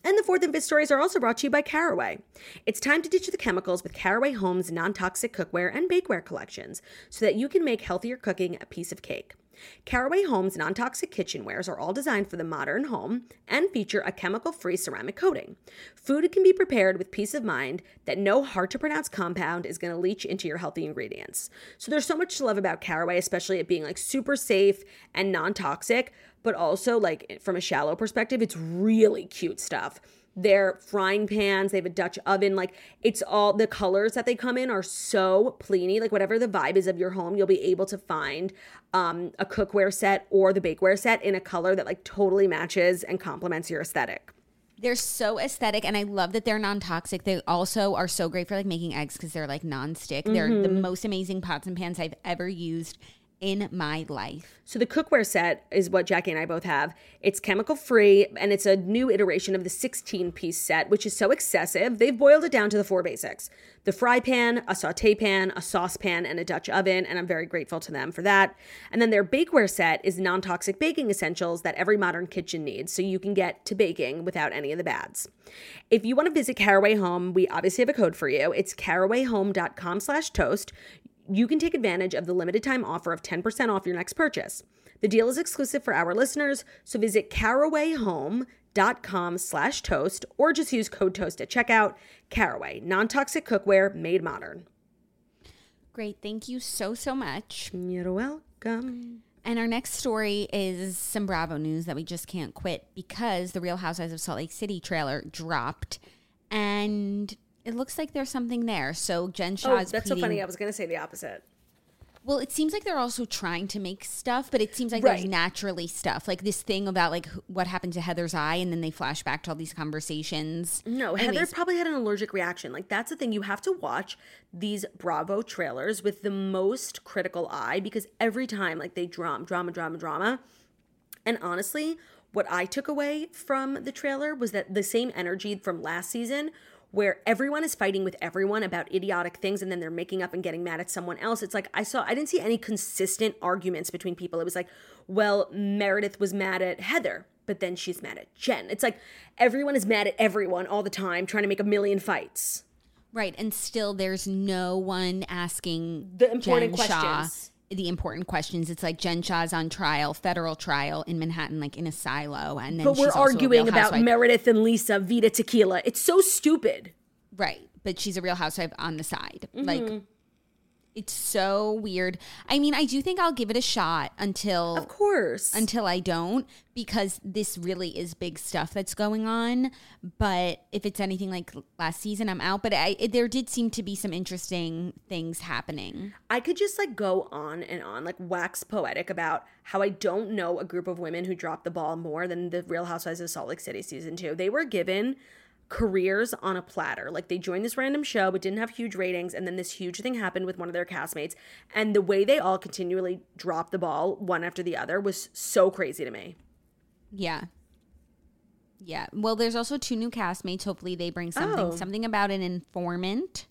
And the fourth and fifth stories are also brought to you by Caraway. It's time to ditch the chemicals with Caraway Home's non toxic cookware and bakeware collections so that you can make healthier cooking a piece of cake. Caraway Home's non toxic kitchenwares are all designed for the modern home and feature a chemical free ceramic coating. Food can be prepared with peace of mind that no hard to pronounce compound is going to leach into your healthy ingredients. So there's so much to love about Caraway, especially it being like super safe and non toxic, but also like from a shallow perspective, it's really cute stuff their frying pans. They have a Dutch oven. Like it's all the colors that they come in are so pleeny. Like whatever the vibe is of your home, you'll be able to find um, a cookware set or the bakeware set in a color that like totally matches and complements your aesthetic. They're so aesthetic, and I love that they're non-toxic. They also are so great for like making eggs because they're like non-stick. They're the Mm-hmm. most amazing pots and pans I've ever used in my life. So the cookware set is what Jackie and I both have. It's chemical free and it's a new iteration of the 16 piece set, which is so excessive. They've boiled it down to the four basics. The fry pan, a saute pan, a saucepan, and a Dutch oven, and I'm very grateful to them for that. And then their bakeware set is non-toxic baking essentials that every modern kitchen needs, so you can get to baking without any of the bads. If you want to visit Caraway Home, we obviously have a code for you. It's carawayhome.com slash toast you can take advantage of the limited time offer of 10% off your next purchase. The deal is exclusive for our listeners, so visit carawayhome.com slash toast or just use code toast at checkout. Caraway, non-toxic cookware made modern. Great, thank you so so much. You're welcome. And our next story is some Bravo news that we just can't quit because the Real Housewives of Salt Lake City trailer dropped, and it looks like there's something there. So Jen Shah Oh, that's so funny. I was going to say the opposite. Well, it seems like they're also trying to make stuff, but it seems like there's naturally stuff. Like this thing about like what happened to Heather's eye, and then they flash back to all these conversations. No, Heather probably had an allergic reaction. Like that's the thing. You have to watch these Bravo trailers with the most critical eye because every time like they drama, drama, drama, drama. And honestly, what I took away from the trailer was that the same energy from last season where everyone is fighting with everyone about idiotic things and then they're making up and getting mad at someone else. It's like I saw I didn't see any consistent arguments between people. It was like, well, Meredith was mad at Heather, but then she's mad at Jen. It's like everyone is mad at everyone all the time trying to make a million fights. right, and still there's no one asking The important Jen Shah questions. The important questions. It's like Jen Shah's on trial, federal trial in Manhattan, like in a silo, and then But we're she's also a arguing about Meredith and Lisa Vida Tequila. It's so stupid. Right. But she's a real housewife on the side. Mm-hmm. Like it's so weird. I mean, I do think I'll give it a shot until Of course. until I don't because this really is big stuff that's going on. But if it's anything like last season, I'm out. But I, it, there did seem to be some interesting things happening. I could just like go on and on, like wax poetic about how I don't know a group of women who dropped the ball more than the Real Housewives of Salt Lake City season two. They were given careers on a platter. Like they joined this random show but didn't have huge ratings, and then this huge thing happened with one of their castmates. And the way they all continually dropped the ball one after the other was so crazy to me. Yeah. Yeah. Well, there's also two new castmates. Hopefully, they bring something. Oh. Something about an informant.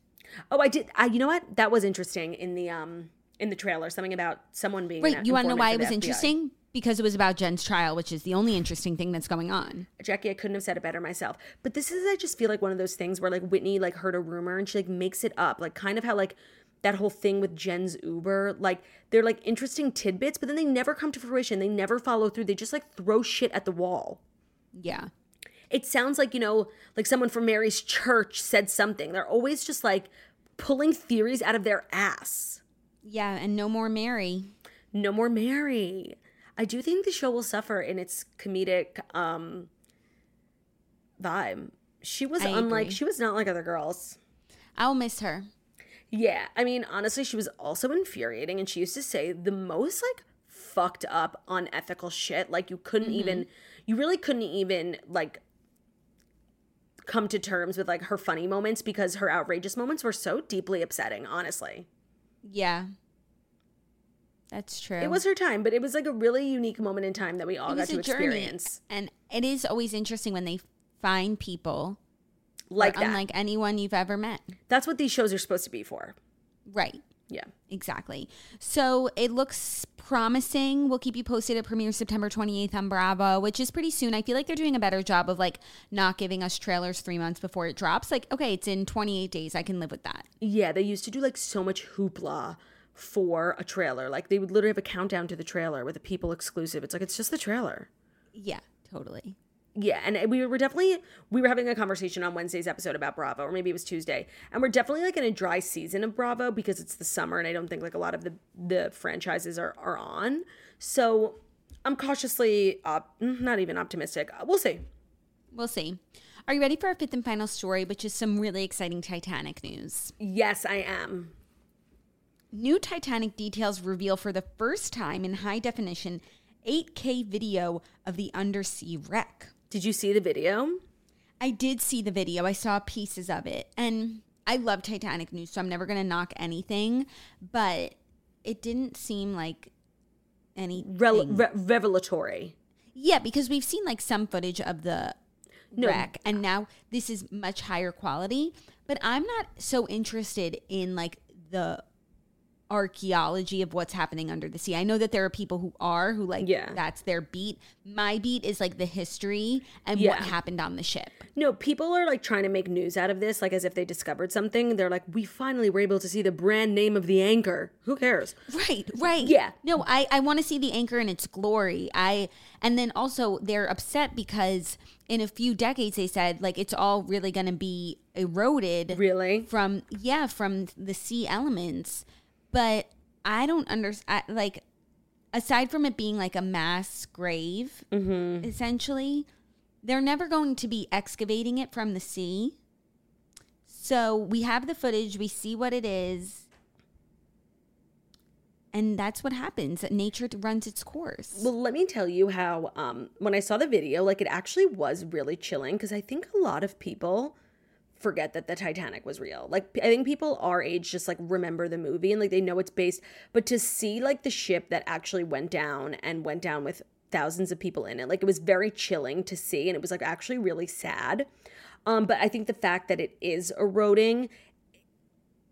Oh, I did. I, you know what? That was interesting in the um in the trailer. Something about someone being Wait, you want to know why it was FBI. interesting? Because it was about Jen's trial, which is the only interesting thing that's going on. Jackie, I couldn't have said it better myself. But this is, I just feel like one of those things where like Whitney like heard a rumor and she like makes it up, like kind of how like that whole thing with Jen's Uber, like they're like interesting tidbits, but then they never come to fruition. They never follow through. They just like throw shit at the wall. Yeah. It sounds like you know, like someone from Mary's church said something. They're always just like pulling theories out of their ass. Yeah. And no more Mary. No more Mary. I do think the show will suffer in its comedic um vibe. She was I unlike agree. she was not like other girls. I'll miss her. Yeah, I mean honestly she was also infuriating and she used to say the most like fucked up unethical shit like you couldn't even you really couldn't even like come to terms with like her funny moments because her outrageous moments were so deeply upsetting, honestly. Yeah. That's true. It was her time, but it was like a really unique moment in time that we all got to a journey. experience. And it is always interesting when they find people Like that. unlike anyone you've ever met. That's what these shows are supposed to be for. Right. Yeah. Exactly. So it looks promising. We'll keep you posted. It premieres September 28th on Bravo, which is pretty soon. I feel like they're doing a better job of like not giving us trailers three months before it drops. Like, okay, it's in 28 days. I can live with that. Yeah, they used to do like so much hoopla for a trailer. Like they would literally have a countdown to the trailer with a people exclusive. It's like it's just the trailer. Yeah, totally. Yeah, and we were definitely we were having a conversation on Wednesday's episode about Bravo, or maybe it was Tuesday, and we're definitely like in a dry season of Bravo because it's the summer, and I don't think like a lot of the the franchises are are on. So I'm cautiously op- mm, not even optimistic. We'll see. We'll see. Are you ready for our fifth and final story, which is some really exciting Titanic news? Yes, I am. New Titanic details reveal for the first time in high definition 8K video of the undersea wreck. Did you see the video? I did see the video. I saw pieces of it. And I love Titanic news, so I'm never going to knock anything, but it didn't seem like any re- revelatory. Yeah, because we've seen like some footage of the No. wreck and now this is much higher quality, but I'm not so interested in like the archaeology of what's happening under the sea. I know that there are people who are who like Yeah. that's their beat. My beat is like the history and Yeah. what happened on the ship. No, people are like trying to make news out of this, like as if they discovered something. They're like, we finally were able to see the brand name of the anchor. Who cares? Right, right. Yeah. No, I, I want to see the anchor in its glory. I and then also they're upset because in a few decades they said like it's all really going to be eroded Really? from yeah from the sea elements. But I don't understand like aside from it being like a mass grave essentially they're never going to be excavating it from the sea. So we have the footage, we see what it is. And that's what happens. Nature runs its course. Well, let me tell you how um when I saw the video, like it actually was really chilling because I think a lot of people forget that the Titanic was real. Like I think people our age just like remember the movie and like they know it's based, but to see like the ship that actually went down and went down with thousands of people in it, like it was very chilling to see and it was like actually really sad. Um but I think the fact that it is eroding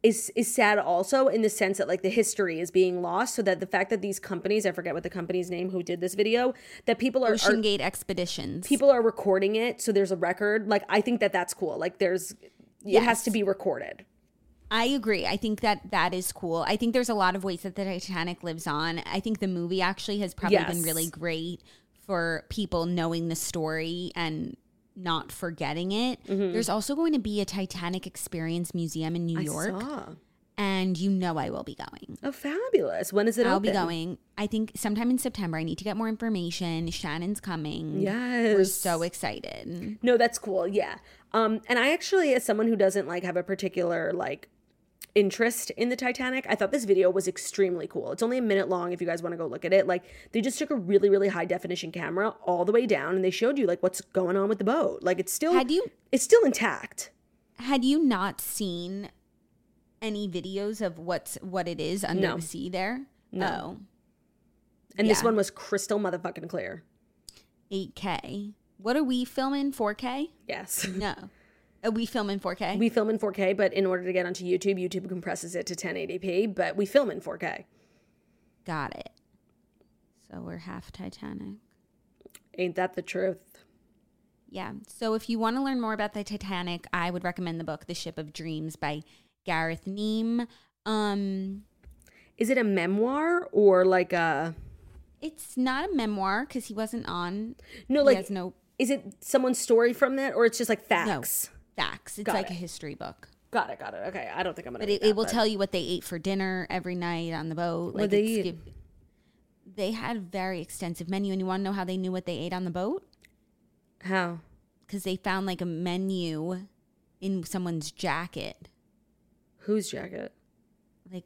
is is sad also in the sense that like the history is being lost so that the fact that these companies i forget what the company's name who did this video that people are, OceanGate Expeditions. people are recording it so there's a record like i think that that's cool like there's it has to be recorded I agree. I think that that is cool. I think there's a lot of ways that the Titanic lives on. I think the movie actually has probably been really great for people knowing the story and not forgetting it. There's also going to be a Titanic Experience Museum in New I York, saw. and you know I will be going. oh fabulous when is it I'll open be going. I think sometime in September. I need to get more information. Shannon's coming. Yes. We're so excited. no that's cool yeah um and i actually as someone who doesn't like have a particular like interest in the Titanic. I thought this video was extremely cool. It's only a minute long if you guys want to go look at it. Like they just took a really really high definition camera all the way down and they showed you like what's going on with the boat. Like it's still Had you- it's still intact. Had you not seen any videos of what's what it is under No. the sea there? No. Oh. And this one was crystal motherfucking clear. 8K. What are we filming? 4K? Yes. No. Are film in 4K? We film in 4K, but in order to get onto YouTube, YouTube compresses it to 1080p, but we film in 4K. Got it. So we're half Titanic. Ain't that the truth? Yeah. So if you want to learn more about the Titanic, I would recommend the book The Ship of Dreams by Gareth Neame. Um Is it a memoir or like a it's not a memoir cuz he wasn't on. No, like no is it someone's story from that or it's just like no facts? It's Got like it. a history book. Got it, got it. Okay, I don't think I'm gonna. But it, that, it will but- tell you what they ate for dinner every night on the boat. What'd they it's eat? give- they had a very extensive menu, and you want to know how they knew what they ate on the boat? how. Because they found like a menu in someone's jacket, Whose jacket? like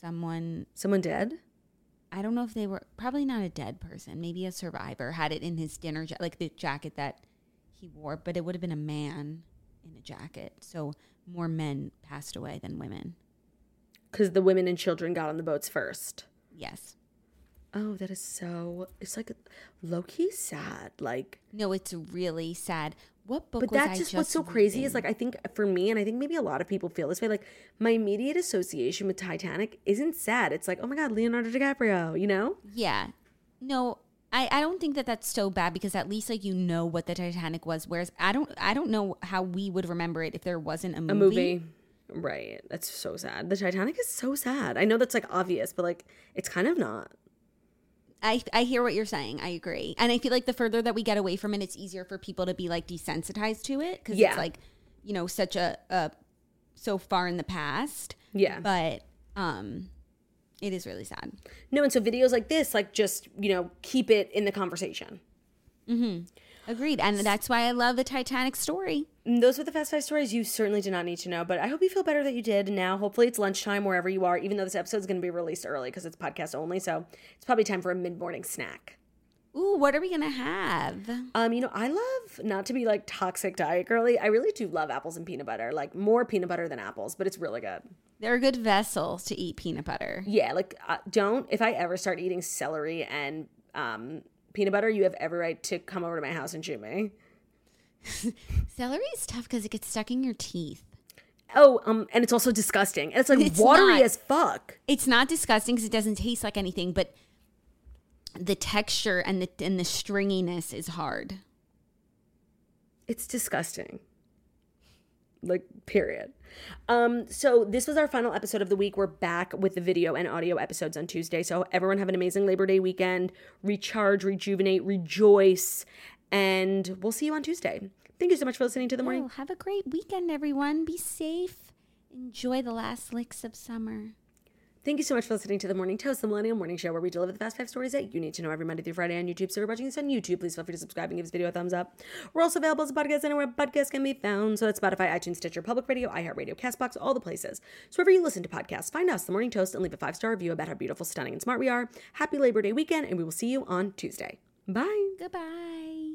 someone. Someone dead? I don't know if they were probably not a dead person, maybe a survivor had it in his dinner jacket, like the jacket that he wore, but it would have been a man in a jacket. So more men passed away than women. Because the women and children got on the boats first. Yes. Oh, that is so. It's like low key sad. Like, No, it's really sad. What book but was that's I just what's so crazy is like I think for me, and I think maybe a lot of people feel this way. Like my immediate association with Titanic isn't sad. It's like, oh my god, Leonardo DiCaprio. You know? Yeah. No, I, I don't think that that's so bad because at least like you know what the Titanic was. Whereas I don't I don't know how we would remember it if there wasn't a movie. A movie. Right. That's so sad. The Titanic is so sad. I know that's like obvious, but like it's kind of not. I, I hear what you're saying. I agree. And I feel like the further that we get away from it, it's easier for people to be like desensitized to it because Yeah. it's like, you know, such a, a so far in the past. Yeah. But um it is really sad. No, and so videos like this, like just, you know, keep it in the conversation. Mm-hmm. Agreed. And that's why I love the Titanic story. And those were the fast five stories you certainly did not need to know, but I hope you feel better that you did. Now, hopefully, it's lunchtime wherever you are, even though this episode is going to be released early because it's podcast only. So it's probably time for a mid morning snack. Ooh, what are we gonna have? Um, you know, I love not to be like toxic diet girly. I really do love apples and peanut butter, like more peanut butter than apples, but it's really good. They're a good vessel to eat peanut butter. Yeah, like uh, don't if I ever start eating celery and um peanut butter, you have every right to come over to my house and shoot me. Celery is tough because it gets stuck in your teeth. Oh, um, and it's also disgusting. And it's like It's watery not. as fuck. It's not disgusting because it doesn't taste like anything, but the texture and the and the stringiness is hard. It's disgusting. Like, period. Um, so this was our final episode of the week. We're back with the video and audio episodes on Tuesday. So everyone have an amazing Labor Day weekend. Recharge, rejuvenate, rejoice, and we'll see you on Tuesday. Thank you so much for listening to the morning. Well, have a great weekend, everyone. Be safe. Enjoy the last licks of summer. Thank you so much for listening to the Morning Toast, the Millennial Morning Show, where we deliver the fast five stories that you need to know every Monday through Friday on YouTube. So if you're watching this on YouTube, please feel free to subscribe and give this video a thumbs up. We're also available as a podcast anywhere podcasts can be found. So that's Spotify, iTunes, Stitcher, Public Radio, iHeartRadio, CastBox, all the places. So wherever you listen to podcasts, find us, The Morning Toast, and leave a five-star review about how beautiful, stunning, and smart we are. Happy Labor Day weekend, and we will see you on Tuesday. Bye. Goodbye.